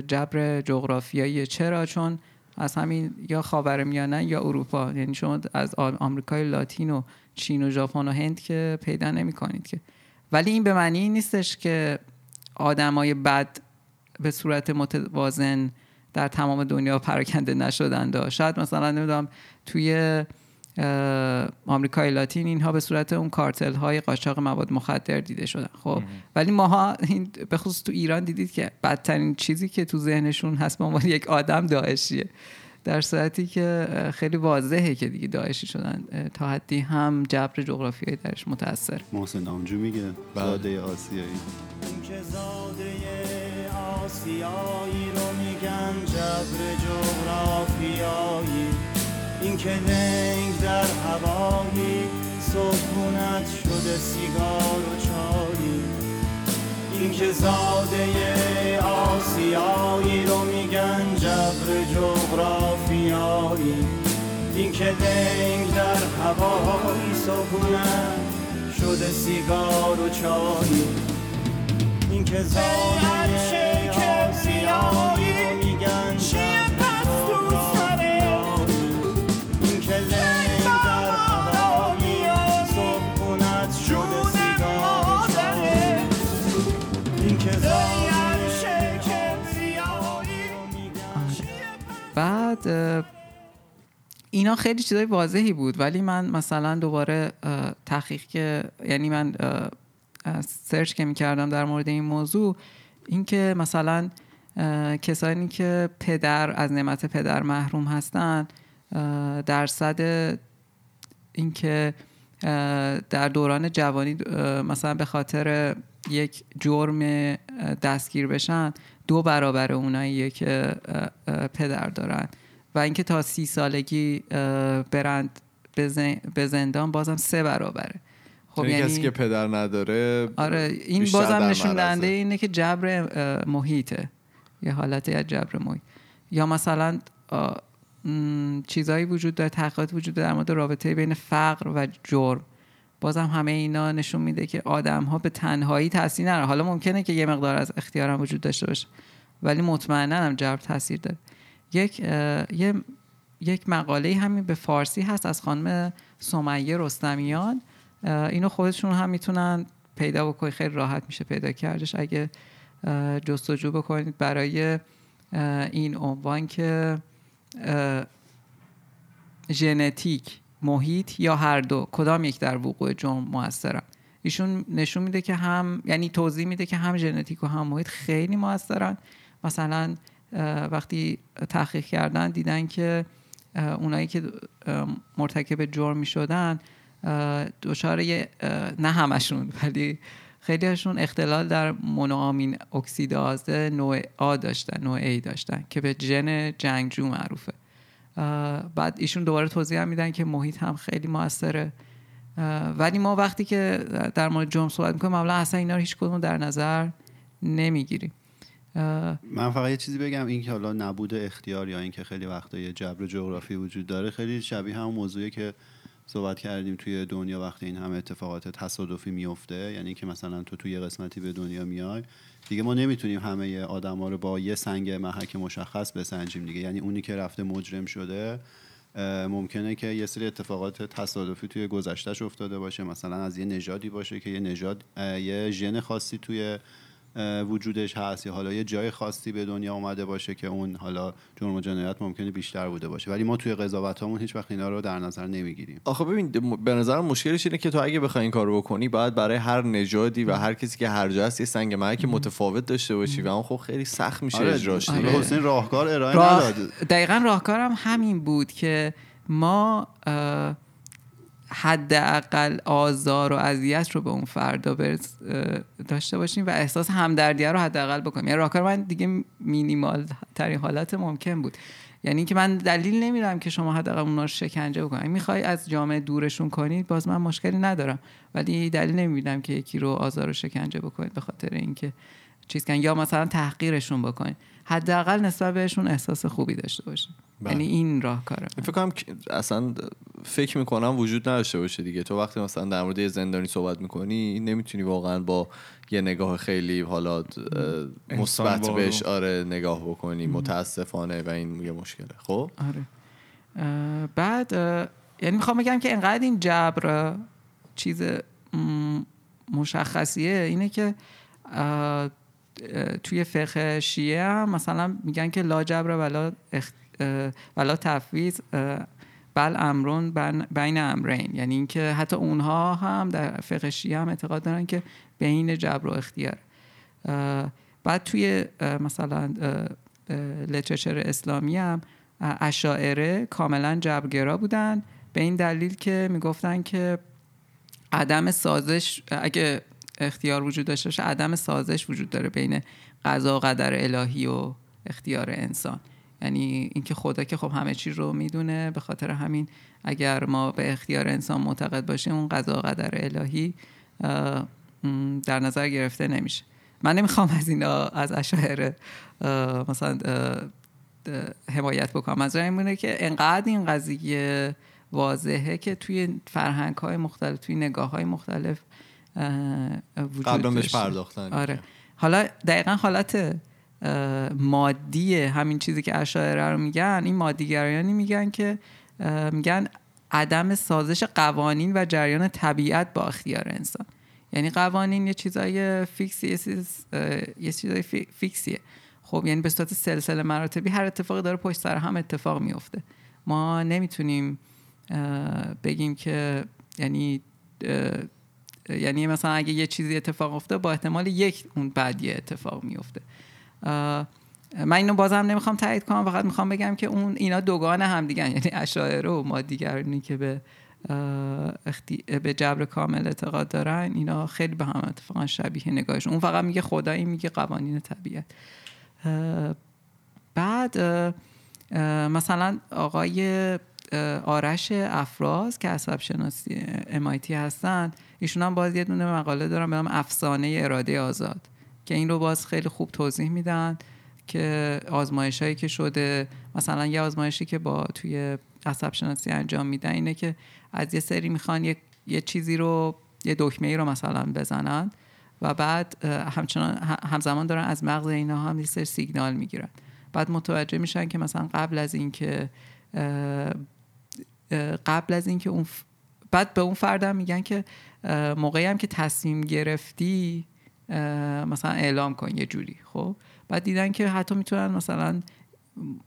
جبر جغرافیایی چرا؟ چون از همین یا خاورمیانه یا اروپا. یعنی شما از آمریکای لاتین و چین و ژاپن و هند که پیدا نمی کنید که. ولی این به معنی نیستش که آدمای بد به صورت متوازن در تمام دنیا پراکنده نشدند. شاید مثلا نمی‌دونم توی آمریکای لاتین اینها به صورت اون کارتل های قاچاق مواد مخدر دیده شدن. خب ولی ماها این به خصوص تو ایران دیدید که بدترین چیزی که تو ذهنشون هست به عنوان یک آدم داعشیه. در صورتی که خیلی واضحه که دیگه داعشی شدن تا حدی هم جبر جغرافیایی درش متاثر محسن نامجو میگه بله. زاده آسیایی. که زاده آسیایی رو میگن جبر جغرافیایی. این که لنگ در هوایی سکونت شده سیگار و چایی. این که زاده آسیایی رو میگن جبر جغرافیایی. این که لنگ در هوایی سکونت شده سیگار و چایی. این که زاده آسیایی بعد اینا خیلی چیزای واضحی بود ولی من مثلا دوباره تحقیق که یعنی من سرچ که می‌کردم در مورد این موضوع اینکه مثلا کسانی که پدر از نعمت پدر محروم هستن درصد اینکه در دوران جوانی مثلا به خاطر یک جرم دستگیر بشن دو برابر اوناییه که پدر دارن. و اینکه تا سی سالگی برند به زندان بازم سه برابره. خب یعنی کسی که پدر نداره آره این بازم نشون دهنده اینه که جبر محیطه. یه حالتی از جبر محیط. یا مثلا چیزهایی وجود داره تحقیقات وجود داره در مورد رابطه بین فقر و جرم. بازم همه اینا نشون میده که آدم ها به تنهایی تاثیر نداره حالا ممکنه که یه مقدار از اختیار هم وجود داشته باشه ولی مطمئنا هم جبر تاثیر داره. یک یه یک مقاله همین به فارسی هست از خانم سمیه رستمیان. اینو خودشون هم می‌تونن پیدا بکنید خیلی راحت میشه پیدا کردش. اگه جستجو بکنید برای این عنوان که ژنتیک محیط یا هر دو؟ کدام یک در وقوع جرم موثرن ایشون نشون میده که هم یعنی توضیح میده که هم ژنتیک و هم محیط خیلی موثرن. مثلا وقتی تحقیق کردن دیدن که اونایی که مرتکب جرم می‌شدن دچار نه همشون ولی خیلی هاشون اختلال در مونوآمین اکسیداز نوع آ داشتن نوع A داشتن که به ژن جنگجو معروفه. بعد ایشون دوباره توضیح هم میدن که محیط هم خیلی موثره. ولی ما وقتی که در مورد جرم صحبت می‌کنیم معمولا اصلا اینا رو هیچ کدوم در نظر نمی‌گیریم. من فقط یه چیزی بگم این که حالا نبود اختیار یا اینکه خیلی وقتا یه جبر جغرافی وجود داره خیلی شبیه همون موضوعی که صحبت کردیم توی دنیا وقتی این همه اتفاقات تصادفی میفته یعنی که مثلا تو توی قسمتی به دنیا میای دیگه ما نمی‌تونیم همه آدما رو با یه سنگ محک مشخص بسنجیم دیگه. یعنی اونی که رفته مجرم شده ممکنه که یه سری اتفاقات تصادفی توی گذشتهش افتاده باشه. مثلا از یه نژادی باشه که یه نژاد یه ژن خاصی توی وجودش هست یا حالا یه جای خاصی به دنیا اومده باشه که اون حالا جرم و جنایت ممکنه بیشتر بوده باشه. ولی ما توی قضاوتامون هیچ وقت اینا رو در نظر نمی‌گیریم. آخه ببین به نظرم مشکلش اینه که تو اگه بخوای این کارو بکنی باید برای هر نژادی و هر کسی که هر جا هست یه سنگ محک متفاوت داشته باشی و اون خب خیلی سخت میشه اجراش آره. حسین راهکار ارائه راه... نداد. دقیقا راهکارم همین بود که ما حداقل آزار و اذیت رو به اون فردا برس داشته باشیم و احساس همدردی رو حداقل بکنیم. یعنی راهکار من دیگه مینیمال ترین حالت ممکن بود. یعنی اینکه من دلیل نمیرم که شما حداقل اونا رو شکنجه بکنید. می‌خوای از جامعه دورشون کنید باز من مشکلی ندارم. ولی دلیل نمی‌بینم که یکی رو آزار و شکنجه بکنید به خاطر اینکه چیز کن یا مثلا تحقیرشون بکنید. حداقل نسبت بهشون احساس خوبی داشته باشید بله. یعنی این راهکاره. فکر کنم اصلا فکر می‌کنم وجود نداشته باشه دیگه. تو وقتی مثلا در مورد یه زندانی صحبت می‌کنی نمی‌تونی واقعا با یه نگاه خیلی حالا مثبت بهش آره نگاه بکنی متاسفانه و این یه مشکله. خب؟ آره. اه، بعد اه، یعنی می‌خوام بگم که انقدر این جبر چیز مشخصیه اینه که توی فقه شیعه مثلا میگن که لا جبر ولا اخ... اه، ولا تفویض بل امرون بین- امرین. یعنی اینکه حتی اونها هم در فقه شیعه هم اعتقاد دارن که بین جبر و اختیار. بعد توی مثلا لترچر اسلامی هم اشاعره کاملا جبرگرا بودن. به این دلیل که می‌گفتن که عدم سازش اگه اختیار وجود داشته باشه. عدم سازش وجود داره بین قضا و قدر الهی و اختیار انسان. یعنی اینکه خدا که خب همه چیز رو می‌دونه به خاطر همین اگر ما به اختیار انسان معتقد باشیم اون قضا و قدر الهی در نظر گرفته نمیشه. من نمی‌خوام از اینا از اشاعره مثلا حمایت بکنم. منظورم این بونه که انقدر این قضیه واضحه که توی فرهنگ های مختلف توی نگاه های مختلف وجود قبلا بهش. پرداختن. آره. حالا دقیقا حالت مادی همین چیزی که اشاعره رو میگن این مادیگرایانی میگن که میگن عدم سازش قوانین و جریان طبیعت با اختیار انسان. یعنی قوانین یه چیزای فیکسی یه, چیز اه، یه چیزای فی- فیکسیه. خب یعنی به صورت سلسله مراتبی هر اتفاقی داره پشت سر هم اتفاق میفته ما نمی‌تونیم بگیم که یعنی یعنی مثلا اگه یه چیزی اتفاق افته با احتمال یک اون بعد یه اتفاق میفته من اینو بازم نمی‌خوام تایید کنم فقط می‌خوام بگم که اون اینا دوگان هم دیگه یعنی اشاعره و مادیگرانی که به اختی... به جبر کامل اعتقاد دارن اینا خیلی به هم اتفاقا شبیه نگاهشون. اون فقط میگه خدا این میگه قوانین طبیعت. بعد مثلا آقای آرش افراز که عصب شناسی MIT هستن ایشون هم باز یه دونه مقاله دارن به نام افسانه اراده آزاد که این رو باز خیلی خوب توضیح میدن که آزمایش هایی که شده مثلا یه آزمایشی که با توی عصب شناسی انجام میدن اینه که از یه سری می‌خوان یه, یه چیزی رو یه دکمه ای رو مثلا بزنن و بعد همچنان همزمان دارن از مغز اینا هم یه سری سیگنال می‌گیرن. بعد متوجه میشن که مثلا قبل از اینکه قبل از اینکه اون ف- بعد به اون فردم میگن که موقعی هم که تصمیم گرفتی مثلا اعلام کن یه جوری خب؟ بعد دیدن که حتی می‌تونن مثلا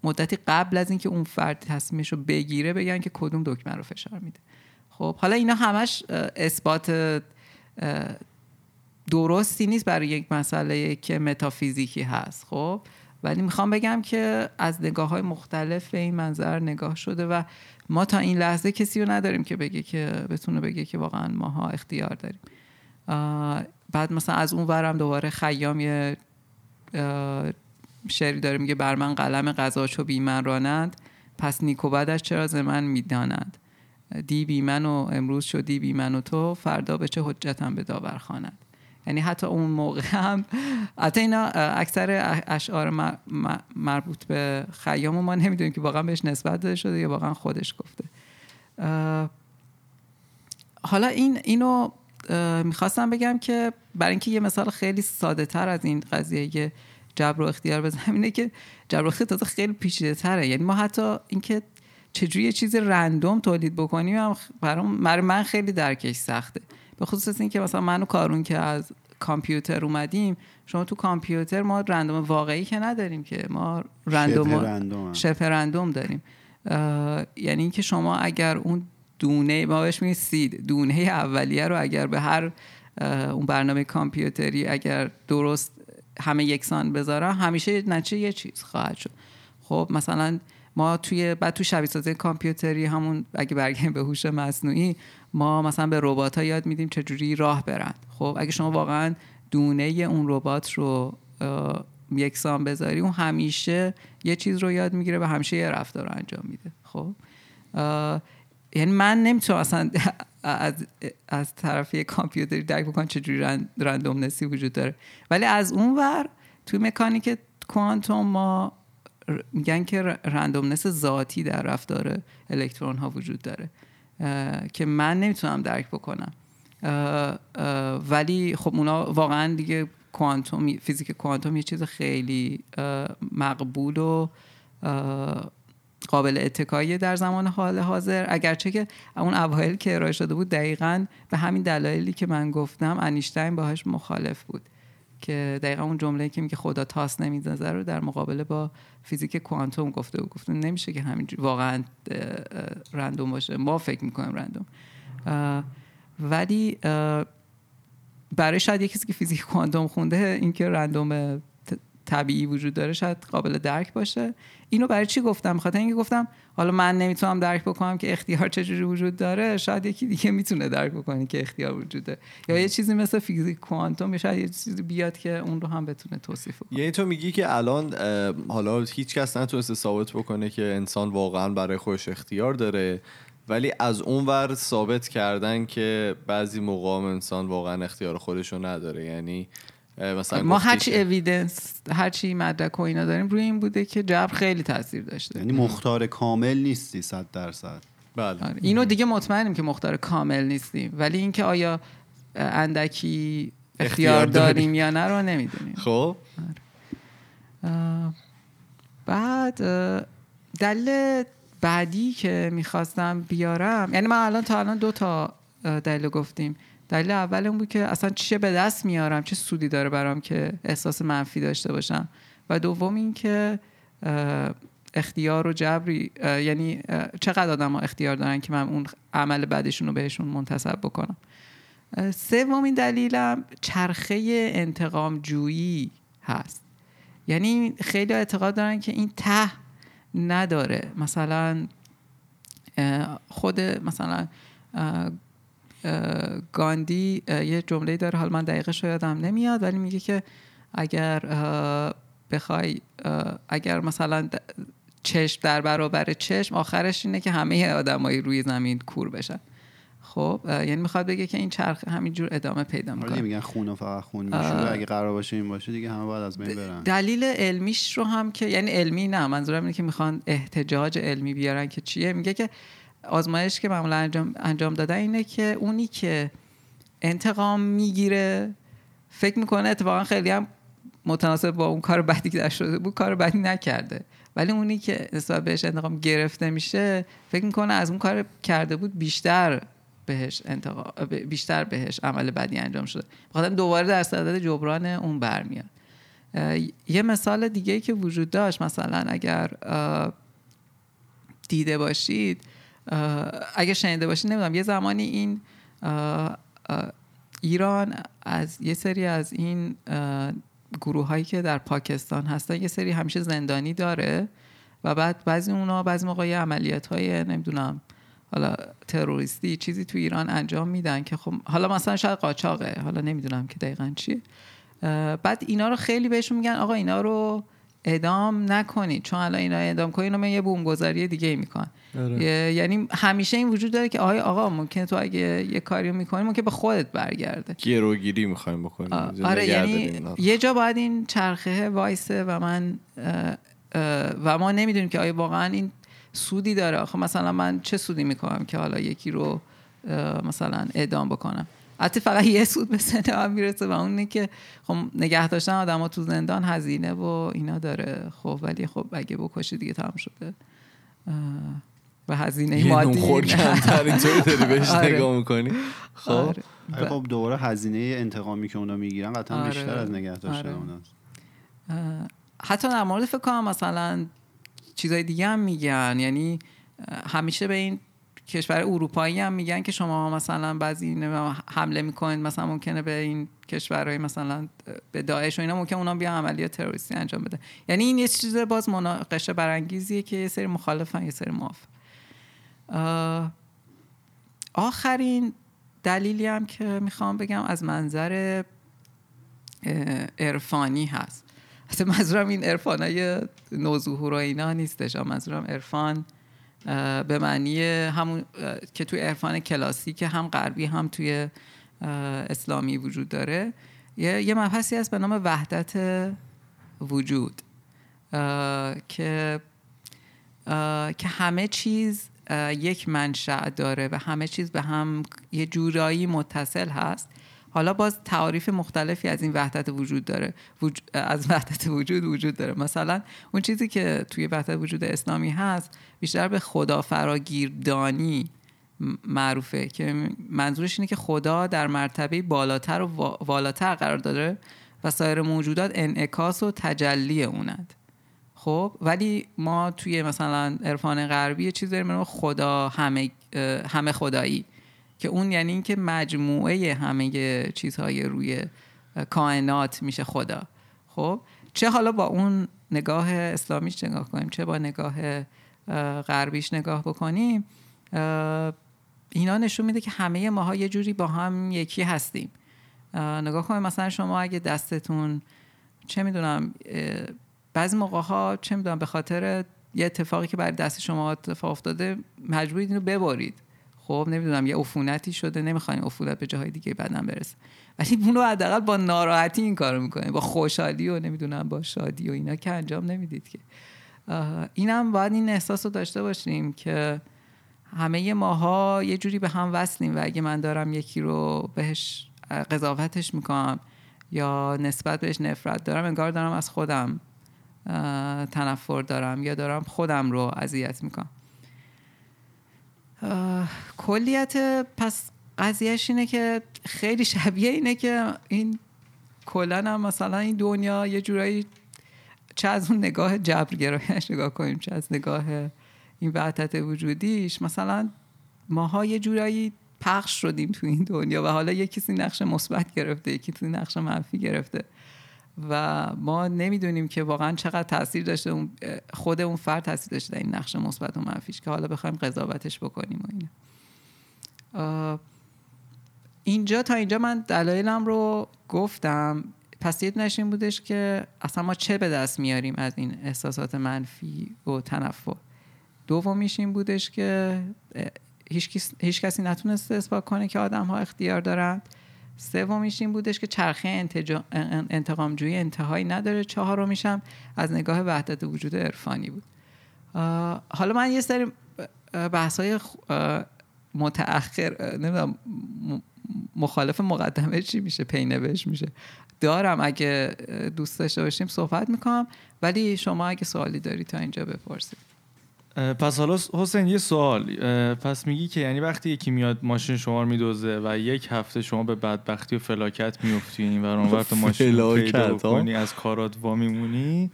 مدتی قبل از اینکه اون فرد تصمیمش رو بگیره بگن که کدوم دکمه رو فشار میده. خب حالا اینا همش اثبات درستی نیست برای یک مسئله که متافیزیکی هست خب؟ ولی می‌خوام بگم که از نگاه های مختلف به این منظر نگاه شده و ما تا این لحظه کسی رو نداریم که بگه که بتونه بگه که واقعا ماها اختیار داریم. بعد مثلا از اون ورم دوباره خیام یه شعری داره میگه بر من قلم قضا چو بی من رانند پس نیکو بدش چرا ز من می‌دانند دی بی من و امروز شدی بی من و تو فردا به چه حجتم به داور خواند یعنی حتی اون موقع هم حتی اینا اکثر اشعار مربوط به خیام ما نمی‌دونیم که واقعا بهش نسبت داده شده یا واقعا خودش گفته. حالا این اینو می‌خواستم بگم که برای اینکه یه مثال خیلی ساده تر از این قضیه جبر و اختیار بزنم اینه که جبر و اختیار خیلی پیچیده تره. یعنی ما حتی اینکه چجوری یه چیز رندوم تولید بکنیم هم برای من خیلی درکش سخته. به خصوص اینکه مثلا منو کارون که از کامپیوتر اومدیم شما تو کامپیوتر ما رندوم واقعی که نداریم که ما رندوم شبه رندوم داریم. یعنی اینکه شما اگر اون دونه ما بهش میگیم سید دونه اولیه رو اگر به هر اون برنامه کامپیوتری اگر درست همه یکسان بذارن همیشه نتیجه یه چیز خواهد شد. خب مثلا ما توی بعد تو شبیه سازی کامپیوتری همون اگه برگردیم به هوش مصنوعی ما مثلا به ربات ها یاد میدیم چجوری راه برن. خب اگه شما واقعا دونه اون ربات رو یکسان بذاری اون همیشه یه چیز رو یاد می‌گیره و همیشه یه رفتار رو انجام میده. خب یعنی من نمی‌تونم اصلا [laughs] از, از طرف یه کامپیوتری درک بکنم چجوری رند، رندومنسی وجود داره. ولی از اون ور توی مکانیک کوانتوم ما میگن که رندومنس ذاتی در رفتار الکترون ها وجود داره. که من نمی‌تونم درک بکنم. ولی خب اونا واقعا دیگه کوانتوم فیزیک کوانتوم یه چیز خیلی مقبول و قابل اتکایی در زمان حال حاضر. اگرچه که اون اوایل که ارائه شده بود دقیقا به همین دلایلی که من گفتم انیشتین باهاش مخالف بود. که دقیقا اون جمله که میگه خدا تاس نمی‌زنه رو در مقابله با فیزیک کوانتوم گفته بود گفته. نمیشه که همین واقعا رندوم باشه. ما فکر می‌کنیم رندوم. ولی برای شاید یه کسی که فیزیک کوانتوم خونده اینکه رندوم طبیعی وجود داره شاید قابل درک باشه. اینو برای چی گفتم؟ بخاطر اینکه گفتم حالا من نمی‌تونم درک بکنم که اختیار چجوری وجود داره. شاید یکی دیگه می‌تونه درک بکنه که اختیار وجود داره یا یه چیزی مثل فیزیک کوانتوم یا شاید یه چیزی بیاد که اون رو هم بتونه توصیف کنه. یعنی تو میگی که الان حالا هیچ کس نتونسته ثابت بکنه که انسان واقعا برای خودش اختیار داره ولی از اون ور ثابت کردن که بعضی موقع هم انسان واقعا اختیار خودش رو نداره. یعنی مثلا ما هرچی اویدنس هرچی مدرک و اینا داریم روی این بوده که جبر خیلی تاثیر داشته. یعنی مختار کامل نیستی صد درصد. بله. آره. اینو دیگه مطمئنیم که مختار کامل نیستیم ولی اینکه آیا اندکی اختیار اختیار داریم. داریم یا نه رو نمی‌دونیم. خب. اه، بعد دلیل بعدی که می‌خواستم بیارم یعنی من الان تا الان دو تا دلیل گفتیم. دلیل اول اون بود که اصلا چه به دست میارم چه سودی داره برام که احساس منفی داشته باشم. و دوم این که اه، اختیار و جبری یعنی چقدر آدم ها اختیار دارن که من اون عمل بعدشون رو بهشون منتصب بکنم. سومین دلیلم چرخه انتقام جویی هست. یعنی خیلی اعتقاد دارن که این ته نداره. مثلا خود مثلا گاندی یه جمله داره. حالا من دقیقش رو یادم نمیاد ولی میگه که اگر بخوای اگر مثلا چشم در برابر چشم آخرش اینه که همه آدمایی روی زمین کور بشن. خب یعنی می‌خواد بگه که این چرخه همینجور ادامه پیدا آره می‌کنه میگن خون و فقط خون میشه اگه قرار باشه این باشه دیگه همه باید از بین برن. دلیل علمیش رو هم که یعنی علمی نه منظورم اینه که می‌خوان احتجاج علمی بیارن که چیه. میگه که آزمایش که معمولا انجام, انجام دادن اینه که اونی که انتقام می‌گیره فکر می‌کنه اتفاقا خیلی هم متناسب با اون کار بدی که شده بود کار بدی نکرده. ولی اونی که نسبت بهش انتقام گرفته میشه فکر می‌کنه از اون کار کرده بود بیشتر بهش انتقام بیشتر بهش عمل بدی انجام شده. بخاطر دوباره در صدد جبران اون برمیاد. یه مثال دیگه که وجود داشت مثلا اگر دیده باشید اگر شنیده باشید نمی‌دونم یه زمانی این ایران از یه سری از این گروه هایی که در پاکستان هستن یه سری همیشه زندانی داره و بعد بعضی اونا بعضی موقع یه های نمی‌دونم حالا تروریستی چیزی تو ایران انجام میدن که خب حالا مثلا شاید قاچاقه حالا نمی‌دونم که دقیقا اه، بعد اینا رو خیلی بهشون میگن آقا اینا رو اعدام نکنید چون الان اینا اعدام کنید اینا یه بمبگذاری دیگه ای می‌کنن. آره. یعنی همیشه این وجود داره که آقا آقا ممکنه تو اگه یه کاری رو می‌کنی ممکنه به خودت برگرده. گروگیری می‌خوایم بکنیم. آره یعنی. یه جا باید این چرخه وایسه و من اه، اه، و ما نمی‌دونیم که آیا واقعا این سودی داره. آخه مثلا من چه سودی می‌کنم که حالا یکی رو مثلا اعدام بکنم؟ حتی فقط یه سود به سن من می‌رسه و اون اینه که خب نگه داشتن آدم تو زندان هزینه و اینا داره خب ولی خب اگه بکشی دیگه تمام شده و هزینه یه مادی نونخور کمتر اینطوری داری [laughs] بهش آره. نگاه می‌کنی خب آره. آره خب دوباره هزینه انتقامی که اونا می‌گیرن قطعا آره. بیشتر از نگه داشتن آره. اوناست اه، حتی در مورد فکر کنم مثلا چیزای دیگه هم میگن یعنی همیشه به این کشور اروپایی هم میگن که شما مثلا بعضی نمی‌دونم حمله می‌کنید مثلا ممکنه به این کشورهای مثلا به داعش و اینا ممکن اونا بیا عملیات تروریستی انجام بده. یعنی این یه چیز باز مناقشه برانگیزیه که یه سری مخالفن یه سری موافق آخرین دلیلی هم که می‌خوام بگم از منظر عرفانی هست. اصلا منظورم این عرفان های نوظهور و اینا نیستش منظورم عرفان به معنی همون که توی عرفان کلاسیک هم غربی هم توی اسلامی وجود داره. یه, مبحثی هست به نام وحدت وجود که که همه چیز یک منشأ داره و همه چیز به هم یه جورایی متصل هست. حالا باز تعاریف مختلفی از این وحدت وجود داره. وج- از وحدت وجود وجود داره. مثلا اون چیزی که توی وحدت وجود اسلامی هست بیشتر به خدا فراگیردانی معروفه که منظورش اینه که خدا در مرتبه بالاتر و وا- والاتر قرار داره و سایر موجودات انعکاس و تجلی اونند. خب ولی ما توی مثلا عرفان غربی چیز داریم خدا همه همه خدایی. که اون یعنی اینکه مجموعه همه چیزهای روی کائنات میشه خدا. خب؟ چه حالا با اون نگاه اسلامیش نگاه کنیم چه با نگاه اه، غربیش نگاه بکنیم اینا نشون میده که همه ماها یه جوری با هم یکی هستیم. اه، نگاه کنیم مثلا شما اگه دستتون چه می‌دونم بعضی موقع ها چه می‌دونم به خاطر یه اتفاقی که برای دست شما اتفاق افتاده مجبورید اینو ببرید. خب نمی‌دونم یه عفونتی شده نمی‌خواین عفونت به جاهای دیگه بدن برسه. ولی اونو حداقل با ناراحتی این کارو می‌کنه با خوشحالی و نمی‌دونم با شادی و اینا که انجام نمی‌دید که. اینم باید این احساس رو داشته باشیم که همه ماها یه جوری به هم وصلیم و اگه من دارم یکی رو بهش قضاوتش می‌کنم یا نسبت بهش نفرت دارم انگار دارم از خودم تنفر دارم یا دارم خودم رو اذیت می‌کنم. کلیت پس قضیهش اینه که خیلی شبیه اینه که این کلا هم مثلا این دنیا یه جورایی چه از اون نگاه جبرگرایش نگاه کنیم چه از نگاه این وحدت وجودیش. مثلا ماها یه جورایی پخش شدیم تو این دنیا و حالا یه کسی نقش مثبت گرفته یکی کسی نقش منفی گرفته. و ما نمی‌دونیم که واقعا چقدر تاثیر داشته اون خود اون فرد تاثیر داشته این نقش مثبت و منفیش که حالا بخوایم قضاوتش بکنیم و اینه اینجا تا اینجا من دلایلم رو گفتم. پس یه دونش این بودش که اصلا ما چه به دست میاریم از این احساسات منفی و تنفر. دومیش این بودش که هیچ کسی نتونسته اثبات کنه که آدم ها اختیار دارند. سومیش این بودش که چرخه انتجا- ان- انتقامجویی انتهایی نداره. چهارمیش هم از نگاه وحدت وجود عرفانی بود. حالا من یه سری بحث های متأخر نمی‌دونم مخالف مقدمه چی میشه؟ پینوش میشه. دارم اگه دوست داشته باشیم صحبت می‌کنم. ولی شما اگه سوالی داری تا اینجا بپرسید. پس حالا حسین یه سوال. پس میگی که یعنی وقتی یکی میاد ماشین شما رو میدوزه و یک هفته شما به بدبختی و فلاکت میفتی این ور اونور تا ماشین پیدا ها؟ بکنی از کارات وا میمونی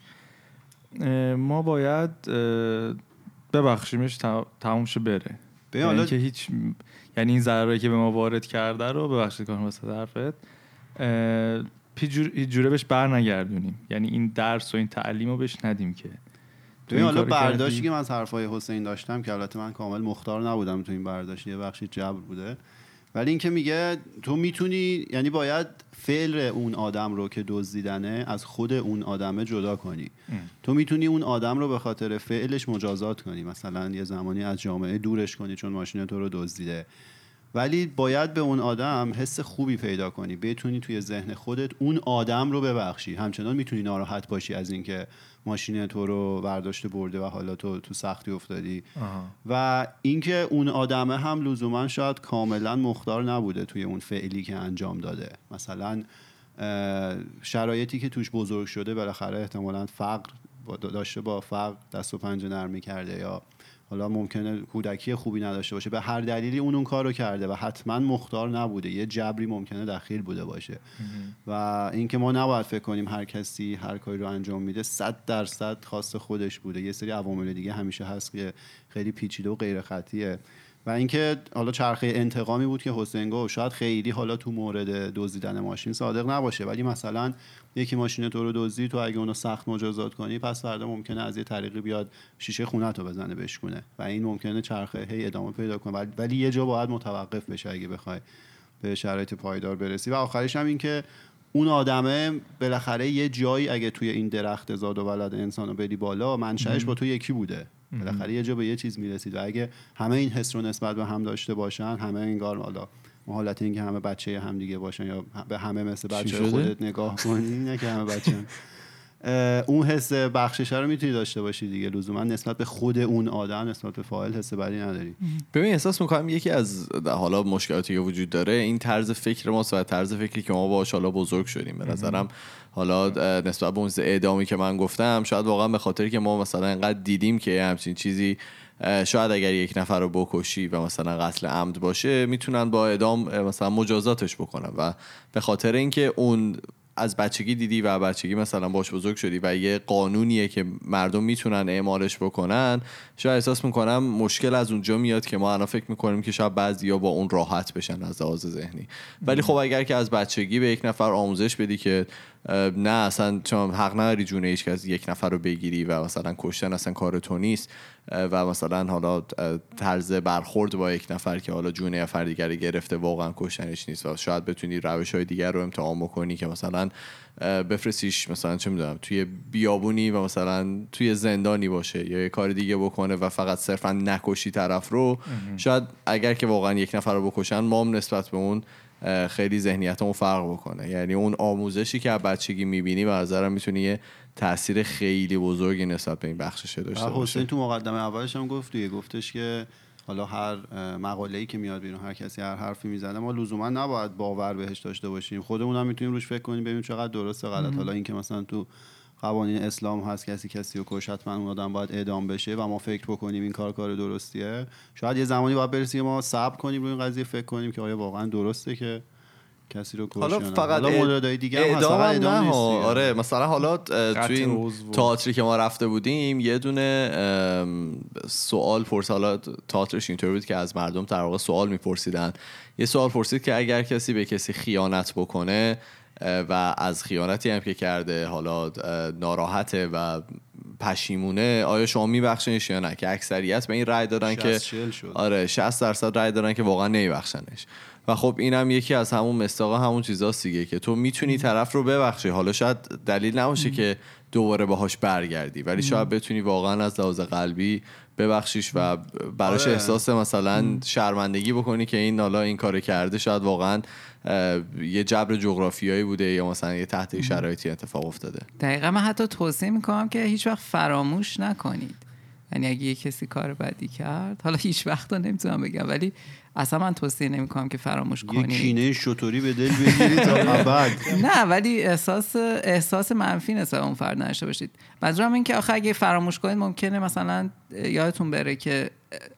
ما باید ببخشیمش تا- تموم شه بره. یعنی حالا که هیچ یعنی این ضرری که به ما وارد کرده رو ببخشید کنم واسه حرفت. هیچ جور- هیچ جوره بهش بر نگردونیم یعنی این درس و این تعلیم رو بهش ندیم که. ببین این حالا برداشتی؟ که من از حرفای حسین داشتم که البته من کامل مختار نبودم تو این برداشت یه بخشی جبر بوده. ولی اینکه میگه تو می‌تونی یعنی باید فعل اون آدم رو که دزدیدنه از خود اون آدمه جدا کنی. تو می‌تونی اون آدم رو به خاطر فعلش مجازات کنی. مثلا یه زمانی از جامعه دورش کنی چون ماشین تو رو دزدیده. ولی باید به اون آدم حس خوبی پیدا کنی. بتونی توی ذهن خودت اون آدم رو ببخشی. همچنان می‌تونی ناراحت باشی از اینکه ماشین تو رو برداشته برده و حالا تو تو سختی افتادی آها. و اینکه اون آدمه هم لزوما شاید کاملا مختار نبوده توی اون فعلی که انجام داده مثلا شرایطی که توش بزرگ شده بالاخره احتمالا فقر داشته با فقر دست و پنجه نرمی کرده یا حالا ممکنه کودکی خوبی نداشته باشه. به هر دلیلی اون اون کارو کرده و حتما مختار نبوده. یه جبری ممکنه دخیل بوده باشه. و اینکه ما نباید فکر کنیم هر کسی هر کاری رو انجام میده صد درصد خاص خودش بوده. یه سری عوامل دیگه همیشه هست که خیلی پیچیده و غیر خطیه. و اینکه حالا چرخه انتقامی بود که حسین گفت شاید خیلی حالا تو مورد دزدیدن ماشین صادق نباشه. ولی مثلا یکی ماشین تو رو دزدی تو اگه اونو سخت مجازات کنی پس فردا ممکنه از یه طریقی بیاد شیشه خونه تو بزنه بشکونه. و این ممکنه چرخه هی ادامه پیدا کنه. ولی- ولی یه جا باید متوقف بشه اگه بخوای به شرایط پایدار برسی. و آخرش هم این که اون آدمه بالاخره یه جایی اگه توی این درخت زاد و ولد انسان رو بری بالا منشأش با تو یکی بوده. بالاخره یه جا به یه چیز می‌رسید. و اگه همه این حس رو نسبت به هم داشته باشن همه انگار حالا حالت اینکه همه بچه هم دیگه باشن یا به همه مثل بچه؟ خودت نگاه کنی نه که همه بچه هم. اون حس بخششه رو می‌تونی داشته باشی دیگه. لزوما نسبت به خود اون آدم نسبت به فاعل حس بدی نداری. ببین احساس می‌کنم یکی از حالا مشکلاتی که وجود داره این طرز فکر ماست و طرز فکری که ما باش حالا بزرگ شدیم. به نظرم حالا نسبت به اون اعدامی که من گفتم شاید واقعا به خاطر که ما مثلا انقدر دیدیم که همچین چیزی شاید اگر یک نفر رو بکشی و مثلا قتل عمد باشه می‌تونن با اعدام مثلا مجازاتش بکنن. و به خاطر اینکه اون از بچگی دیدی و بچگی مثلا باش بزرگ شدی و یه قانونیه که مردم می‌تونن اعمالش بکنن شاید احساس می‌کنم مشکل از اونجا میاد که ما الان فکر می‌کنیم که شاید بعضیا با اون راحت بشن از لحاظ ذهنی. ولی خب اگر که از بچگی به یک نفر آموزش بدی که نه اصلا چون حق نداری جون هیچ کس یک نفر رو بگیری و مثلا کشتن اصلا کار تو نیست. و مثلا حالا طرز برخورد با یک نفر که حالا جون یه نفر دیگر گرفته واقعا کشتنش نیست. و شاید بتونی روش های دیگر رو امتحان بکنی که مثلا اه، بفرستیش مثلا چه می‌دونم توی بیابونی و مثلا توی زندانی باشه یا یه کار دیگه بکنه و فقط صرفا نکشی طرف رو. شاید اگر که واقعا یک نفر رو بکشن ما هم نسبت به اون خیلی ذهنیتمون فرق بکنه. یعنی اون آموزشی که از بچگی می‌بینی به نظرم می‌تونه یه تاثیر خیلی بزرگی نسبت به این بخشش داشته باشه حسین تو مقدمه اولش هم گفت دیگه گفتش که حالا هر مقاله ای که میاد بیرون هر کسی هر حرفی می‌زنه ما لزوما نباید باور بهش داشته باشیم. خودمون هم می‌تونیم روش فکر کنیم ببینیم چقدر درسته غلط. حالا اینکه مثلا تو قوانین اسلام هست کسی کسی رو کش حتما اون آدم باید اعدام بشه و ما فکر بکنیم این کار کار درستیه شاید یه زمانی باید برسیم که ما صبر کنیم روی این قضیه فکر کنیم که آیا واقعا درسته که کسی رو کش حالا. فقط حالا موردهای دیگه هم اعدام اعدام نه. آره مثلا حالا توی این. تئاتری که ما رفته بودیم یه دونه سوال پرس حالا تئاترش اینطوری بود که از مردم در واقع سوال میپرسیدن یه سوال پرسید که اگر کسی به کسی خیانت بکنه و از خیانتی هم که کرده حالا ناراحته و پشیمونه آیا شما میبخشنش یا نه؟ که اکثریت به این رأی دادن که 60 شد. آره 60 درصد رای دارن که واقعا نمیبخشنش. و خب اینم یکی از همون مستاق همون چیزاست دیگه که تو می‌تونی طرف رو ببخشی. حالا شاید دلیل نباشه که دوباره باهاش برگردی ولی شاید بتونی واقعا از لحاظ قلبی ببخشیش و براش آره. احساس مثلا شرمندگی بکنی که این حالا این کار کرده شاید واقعا یه جبر جغرافیایی بوده یا مثلا یه تحت شرایطی اتفاق افتاده. دقیقا من حتی توصیه می‌کنم که هیچ وقت فراموش نکنید. یعنی اگه یه کسی کار بدی کرد حالا هیچ وقت رو نمی‌تونم بگم ولی اصلا من توصیه نمی‌کنم که فراموش یه کنید. کینه شطوری به دل بگیری تا [laughs] ابد. نه ولی احساس احساس منفی نسبت به اون فرد نداشته باشید. منظورم این که آخه اگه فراموش کنید ممکنه مثلا یادتون بره که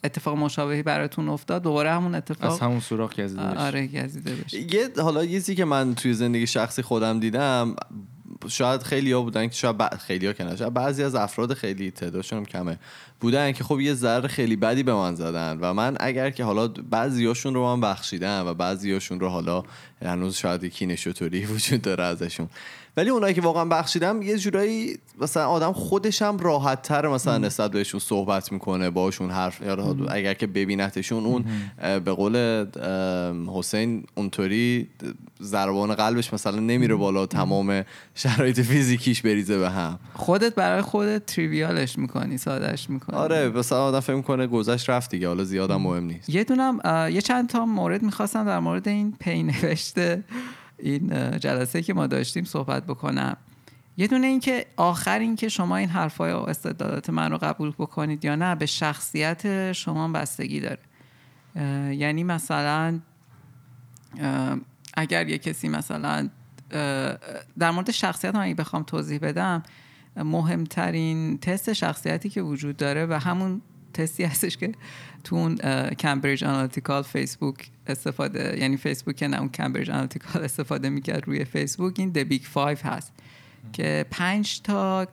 اتفاق مشابهی براتون افتاد دوباره همون از اتفاق همون سوراخ گزیده بشه. آره گزیده بشه. یه حالا یه چیزی که من توی زندگی شخصی خودم دیدم شاید خیلی ها بودن که شاید خیلی ها که نه شاید بعضی از افراد خیلی تعدادشون کمه. بودن که خب یه ذره خیلی بدی به من زدن و من اگر که حالا بعضی هاشون رو من بخشیدم و بعضی هاشون رو حالا هنوز شاید نشوتوری وجود داره ازشون. ولی اونایی که واقعا بخشیدم یه جورایی مثلا آدم خودش هم راحت تر مثلا نسبت بهشون صحبت می‌کنه باشون حرف اگر که ببینتشون اون به قول حسین اونطوری ضربان قلبش مثلا نمیره بالا تمام شرایط فیزیکیش بریزه به هم. خودت برای خودت تریویالش می‌کنی سادهش می‌کنی. آره مثلا آدم فکر می‌کنه گذشت رفت دیگه حالا زیادم مهم نیست. یه دونم یه چند تا مورد می‌خواستم در مورد این پی نوشته. این جلسه که ما داشتیم صحبت بکنم. یه دونه این که آخر این که شما این حرفای و استدلالات من رو قبول بکنید یا نه به شخصیت شما بستگی داره. یعنی مثلا اگر یه کسی مثلا در مورد شخصیت اگه بخوام توضیح بدم مهمترین تست شخصیتی که وجود داره و همون تستی هستش که تو اون Cambridge Analytical فیسبوک استفاده یعنی فیسبوک نه اون Cambridge Analytical استفاده می‌کرد روی فیسبوک این the Big 5 هست که پنج تا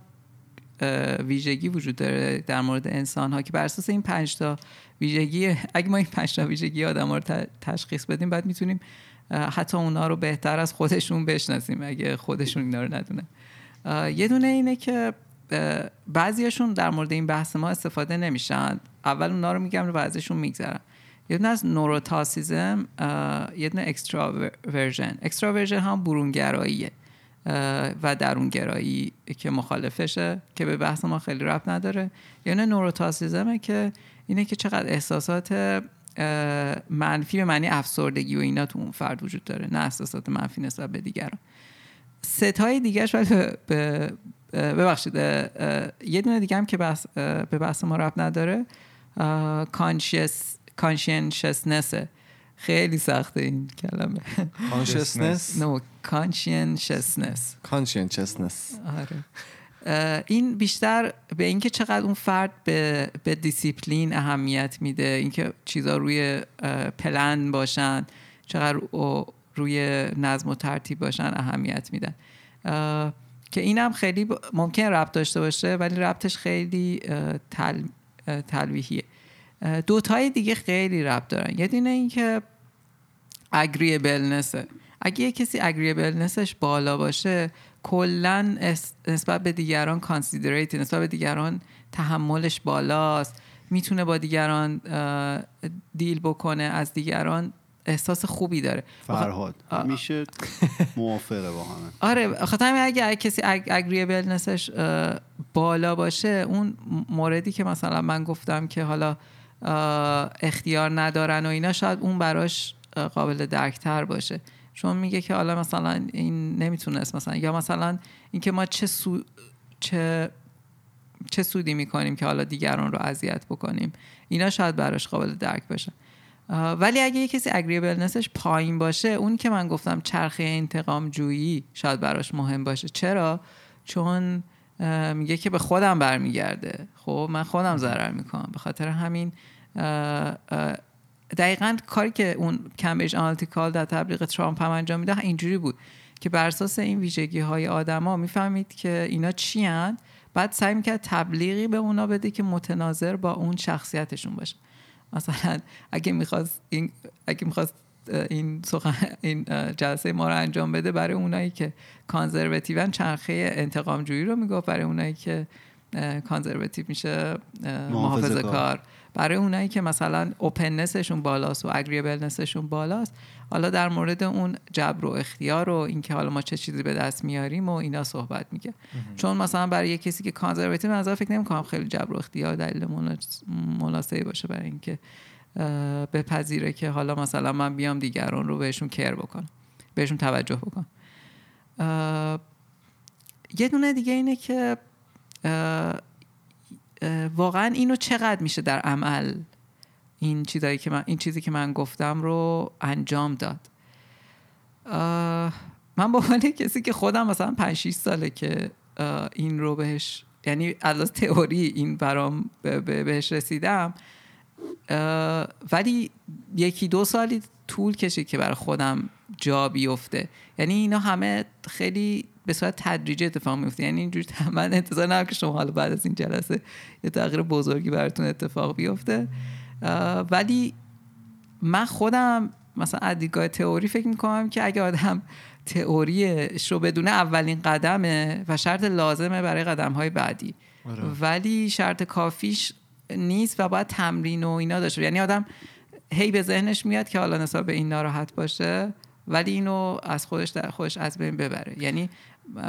ویژگی وجود داره در مورد انسان ها که بر اساس این پنج تا ویژگی اگه ما این پنج تا ویژگی آدم ها رو تشخیص بدیم بعد می‌تونیم حتی اونا رو بهتر از خودشون بشناسیم اگه خودشون اینا رو ندونن. اه، یه دونه اینه که اه، بعضیاشون در مورد این بحث ما استفاده نمیشن. اول اونا رو میگم رو بعضیشون میگذرم یه دونه از neuroticism یه دونه extraversion extraversion هم برونگراییه و درونگرایی که مخالفشه که به بحث ما خیلی ربط نداره. یعنی نوروتاسیزمه که اینه که چقدر احساسات منفی به معنی افسردگی و اینا تو اون فرد وجود داره نه احساسات منفی نسبت به دیگران. ستای دیگهش ولی به- ببخشید یه دونه دیگه هم که بحث اه، به بحث ما ربط نداره. کانشینشسنسه خیلی سخته این کلمه. کانشسنس نو کانشینشسنس conscientiousness آره. این بیشتر به اینکه چقدر اون فرد به, به دیسیپلین اهمیت میده اینکه چیزا روی پلن باشن چقدر روی نظم و ترتیب باشن اهمیت میدن. که اینم خیلی ممکن ربط داشته باشه ولی ربطش خیلی تل، تلویحیه دوتای دیگه خیلی ربط دارن. یه دونه این که اگریبلنسه اگه یه کسی اگریبلنسش بالا باشه کلا نسبت به دیگران کانسیدریت نسبت به دیگران تحملش بالاست. می‌تونه با دیگران دیل بکنه. از دیگران احساس خوبی داره. فرهاد. میشه موافقه با همه. آره خاطر همین اگه کسی اگریبلنسش بالا باشه اون موردی که مثلا من گفتم که حالا اختیار ندارن و اینا شاید اون براش قابل درکتر باشه. چون میگه که حالا مثلا این نمی‌تونست مثلا یا مثلا اینکه ما چه سو چه چه سودی می‌کنیم که حالا دیگران رو اذیت بکنیم. اینا شاید براش قابل درک اه، ولی اگه یه کسی اگریبلنسش پایین باشه اون که من گفتم چرخه انتقام جویی شاید براش مهم باشه. چرا؟ چون میگه که به خودم برمیگرده. خب من خودم ضرر می‌کنم. به خاطر همین دقیقا کاری که اون Cambridge Analytical در تبلیغ ترامپ هم انجام میده اینجوری بود که بر اساس این ویژگی های آدما می‌فهمید که اینا چی هن؟ بعد سعی می‌کرد تبلیغی به اونا بده که متناظر با اون شخصیتشون باشه. مثلا اگه می‌خواست این اگه می‌خواست این سخن این جلسه ما رو انجام بده برای اونایی که conservative ان چرخه انتقام جویی رو می‌گفت برای اونایی که conservative میشه محافظه کار. کار برای اونایی که مثلا اوپننسشون بالاست و اگریبلنسشون بالاست حالا در مورد اون جبر و اختیار و اینکه حالا ما چه چیزی به دست میاریم و اینا صحبت میگه چون مثلا برای یه کسی که کانزرواتیو نظر فکر نمی‌کنم خیلی جبر و اختیار دلیل مناس- مناسبی باشه برای اینکه بپذیره که حالا مثلا من بیام دیگران رو بهشون کر بکنم بهشون توجه بکنم. یه دونه دیگه اینه که واقعا اینو چقدر میشه در عمل این چیزایی که من این چیزی که من گفتم رو انجام داد. من با عنوان کسی که خودم مثلا 5 6 ساله که این رو بهش یعنی از تئوری این برام به- به- بهش رسیدم ولی یکی دو سالی طول کشید که برای خودم جا بیفته. یعنی اینا همه خیلی به صورت تدریجی اتفاق میفته یعنی اینجوری [laughs] من انتظار ندارم که شما حالا بعد از این جلسه یه تغییر بزرگی براتون اتفاق بیفته. ولی من خودم مثلا از دیدگاه تئوری فکر می‌کنم که اگه آدم تئوریش رو بدونه اولین قدمه و شرط لازمه برای قدم های بعدی ولی شرط کافیش نیست و باید تمرین و اینا داشته یعنی آدم هی به ذهنش میاد که حالا نسبت به این ناراحت باشه ولی اینو از خودش در خودش از بین ببره. یعنی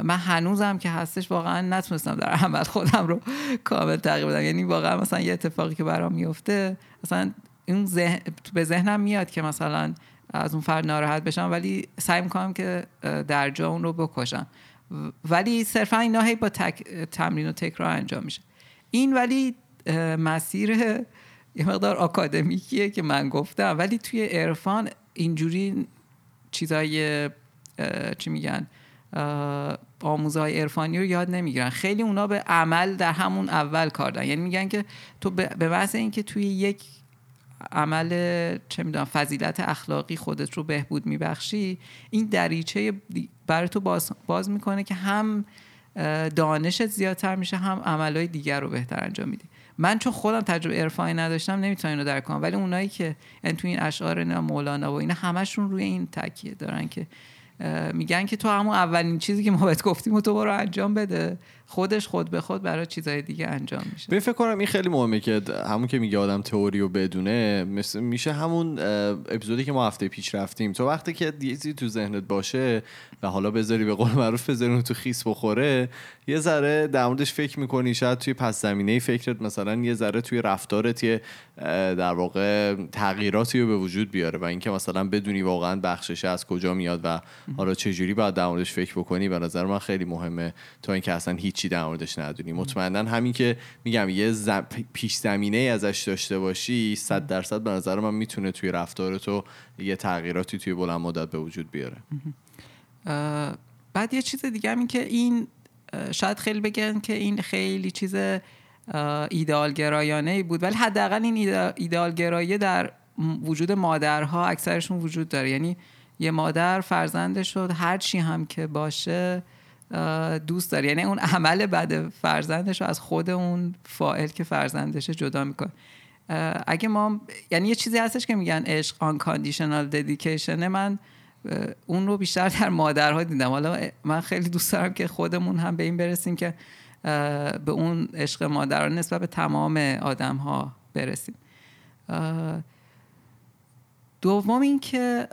من هنوزم که هستش واقعا نتونستم در عمل خودم رو کامل تغییر بدم. یعنی واقعا مثلا یه اتفاقی که برام میفته مثلا این ذهن به ذهنم میاد که مثلا از اون فرد ناراحت بشم ولی سعی می‌کنم که در جا اون رو بکشم. ولی صرفا اینا هی با تک، تمرین و تکرار انجام میشه. این ولی مسیر یه مقدار آکادمیکیه که من گفتم. ولی توی عرفان اینجوری چیزای چی میگن؟ آموزهای عرفانی رو یاد نمی‌گیرن. خیلی اونا به عمل در همون اول کار دارن یعنی میگن که تو به محض اینکه توی یک عمل چه می‌دونم فضیلت اخلاقی خودت رو بهبود میبخشی این دریچه برای تو باز, باز می‌کنه که هم دانشت زیادتر میشه هم عملهای دیگر رو بهتر انجام میدی. من چون خودم تجربه عرفانی نداشتم نمی‌تونم اینو درک کنم. ولی اونایی که یعنی تو این اشعار مولانا و اینا همشون روی این تاکیه دارن که میگن که تو همون اولین چیزی که ما بهت گفتیم و تو برو انجام بده. خودش خود به خود برای چیزای دیگه انجام میشه. ببین فکر کنم این خیلی مهمه که همون که میگه آدم تئوری رو بدونه مثل میشه همون اپیزودی که ما هفته پیش رفتیم. تو وقتی که یه چیزی تو ذهنت باشه و حالا بذاری به قول معروف بذاری تو خیس بخوره یه ذره در موردش فکر می‌کنی شاید توی پس زمینه فکرت مثلا یه ذره توی رفتارت یه در واقع تغییراتی رو به وجود بیاره و اینکه مثلا بدونی واقعا بخشش از کجا میاد و حالا چه جوری باید در موردش فکر بکنی. به نظر من خیلی مهمه تا اینکه اصلا هیچی در موردش ندونی. مطمئنا همین که میگم یه زم... پیش زمینه ازش داشته باشی صد درصد به نظر من می‌تونه توی رفتار تو یه تغییراتی توی بلند مدت به وجود بیاره. بعد یه چیز دیگه هم این که این شاید خیلی بگن که این خیلی چیز ایدئال گرایانه ای بود ولی حداقل این ایدئال گرایه در وجود مادرها اکثرشون وجود داره. یعنی یه مادر فرزندش رو هر چی هم که باشه دوست داره. یعنی اون عمل بد فرزندش رو از خود اون فاعل که فرزندش جدا می‌کنه. اگه ما یعنی یه چیزی هستش که میگن عشق unconditional dedication. من اه، اون رو بیشتر در مادرها دیدم. حالا من خیلی دوست دارم که خودمون هم به این برسیم که به اون عشق مادران نسبت به تمام آدم ها برسیم دوم این که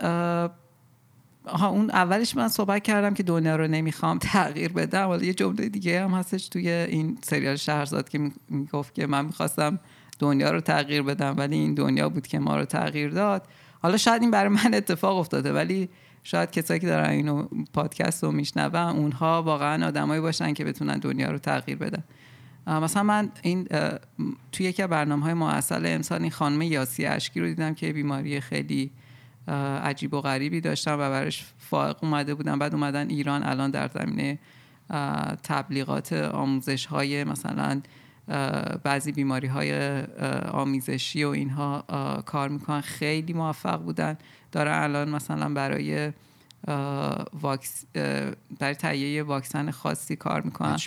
آها اون اولش من صحبت کردم که دنیا رو نمی‌خوام تغییر بدم. حالا یه جمله دیگه هم هستش توی این سریال شهرزاد که می- می‌گفت که من می‌خواستم دنیا رو تغییر بدم ولی این دنیا بود که ما رو تغییر داد. حالا شاید این برای من [laughs] اتفاق افتاده ولی شاید کسایی که دارن اینو پادکست رو میشنون اونها واقعا آدمایی باشن که بتونن دنیا رو تغییر بدن. مثلا من این توی یکی برنامه های معسل امسال این خانم یاسی اشکی رو دیدم که بیماری خیلی عجیب و غریبی داشتن و براش فائق اومده بودن بعد اومدن ایران الان در زمینه تبلیغات آموزش های مثلا بعضی بیماری های آمیزشی و اینها کار می‌کنن. خیلی موفق بودن. دارن الان مثلا برای واکس برای تهیه واکسن خاصی کار می‌کنن.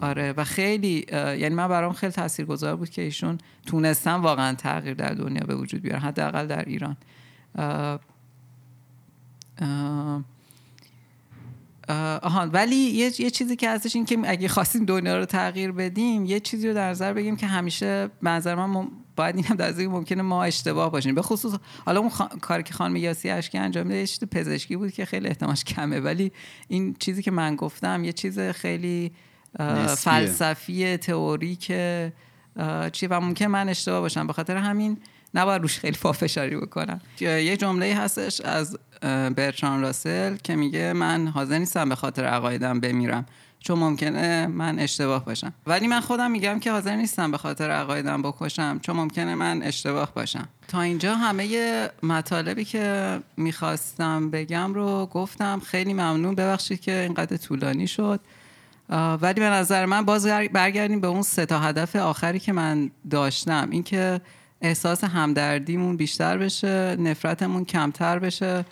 آره و خیلی یعنی من برام خیلی تاثیرگذار بود که ایشون تونستن واقعا تغییر در دنیا به وجود بیارن حداقل در ایران. اه، آها ولی یه, یه چیزی که هستش این که اگه خواستیم دنیا رو تغییر بدیم یه چیزی رو در نظر بگیم که همیشه نظر من مم- باید اینم در نظر ممکنه ما اشتباه باشیم. به خصوص حالا اون خا... کاری که خانم یاسی اشکی انجام میده یه چیز پزشکی بود که خیلی احتمالش کمه. ولی این چیزی که من گفتم یه چیز خیلی نسبیه. فلسفی تئوری که چی و ممکن من اشتباه باشم. به خاطر همین نباید روش خیلی پافشاری بکنم. یه جمله هستش از برتران راسل که میگه من حاضر نیستم به خاطر عقایدم بمیرم. چون ممکنه من اشتباه باشم. ولی من خودم میگم که حاضر نیستم به خاطر عقایدم بکشم. چون ممکنه من اشتباه باشم. تا اینجا همه مطالبی که می‌خواستم بگم رو گفتم. خیلی ممنون. ببخشید که اینقدر طولانی شد. ولی به نظر من باز گر- برگردیم به اون سه تا هدف آخری که من داشتم. اینکه احساس همدردیمون بیشتر بشه نفرتمون کمتر بشه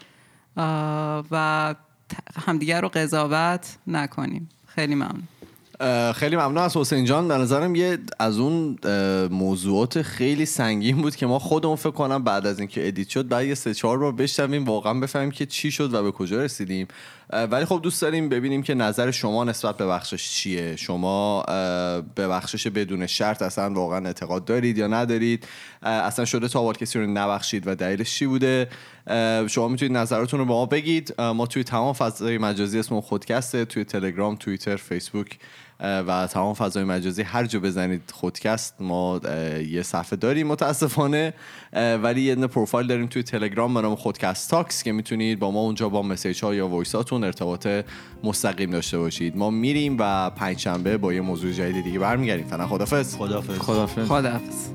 و همدیگر رو قضاوت نکنیم. خیلی ممنون. خیلی ممنون از حسین جان. به نظرم یه از اون موضوعات خیلی سنگین بود که ما خودمون فکر کنم بعد از اینکه ادیت شد بعد یه سه چهار بار بشنویم واقعا بفهمیم که چی شد و به کجا رسیدیم. ولی خب دوست داریم ببینیم که نظر شما نسبت به بخشش چیه. شما به بخشش بدون شرط اصلا واقعا اعتقاد دارید یا ندارید؟ اصلا شده تا حال کسی رو نبخشید و دلیلش چی بوده؟ شما می‌تونید نظراتون رو به ما بگید. ما توی تمام فضای مجازی اسم خودکست ه توی تلگرام توییتر فیسبوک و تمام فضای مجازی هر جا بزنید خودکست ما یه صفحه داریم متاسفانه ولی یه پروفایل داریم توی تلگرام به نام خودکست talks که می‌تونید با ما اونجا با message ها یا voice اتون ارتباط مستقیم داشته باشید. ما میریم و پنجشنبه با یه موضوع جدید دیگه برمیگردیم. فعلا خدافظ خدافظ خدافظ خداحافظ.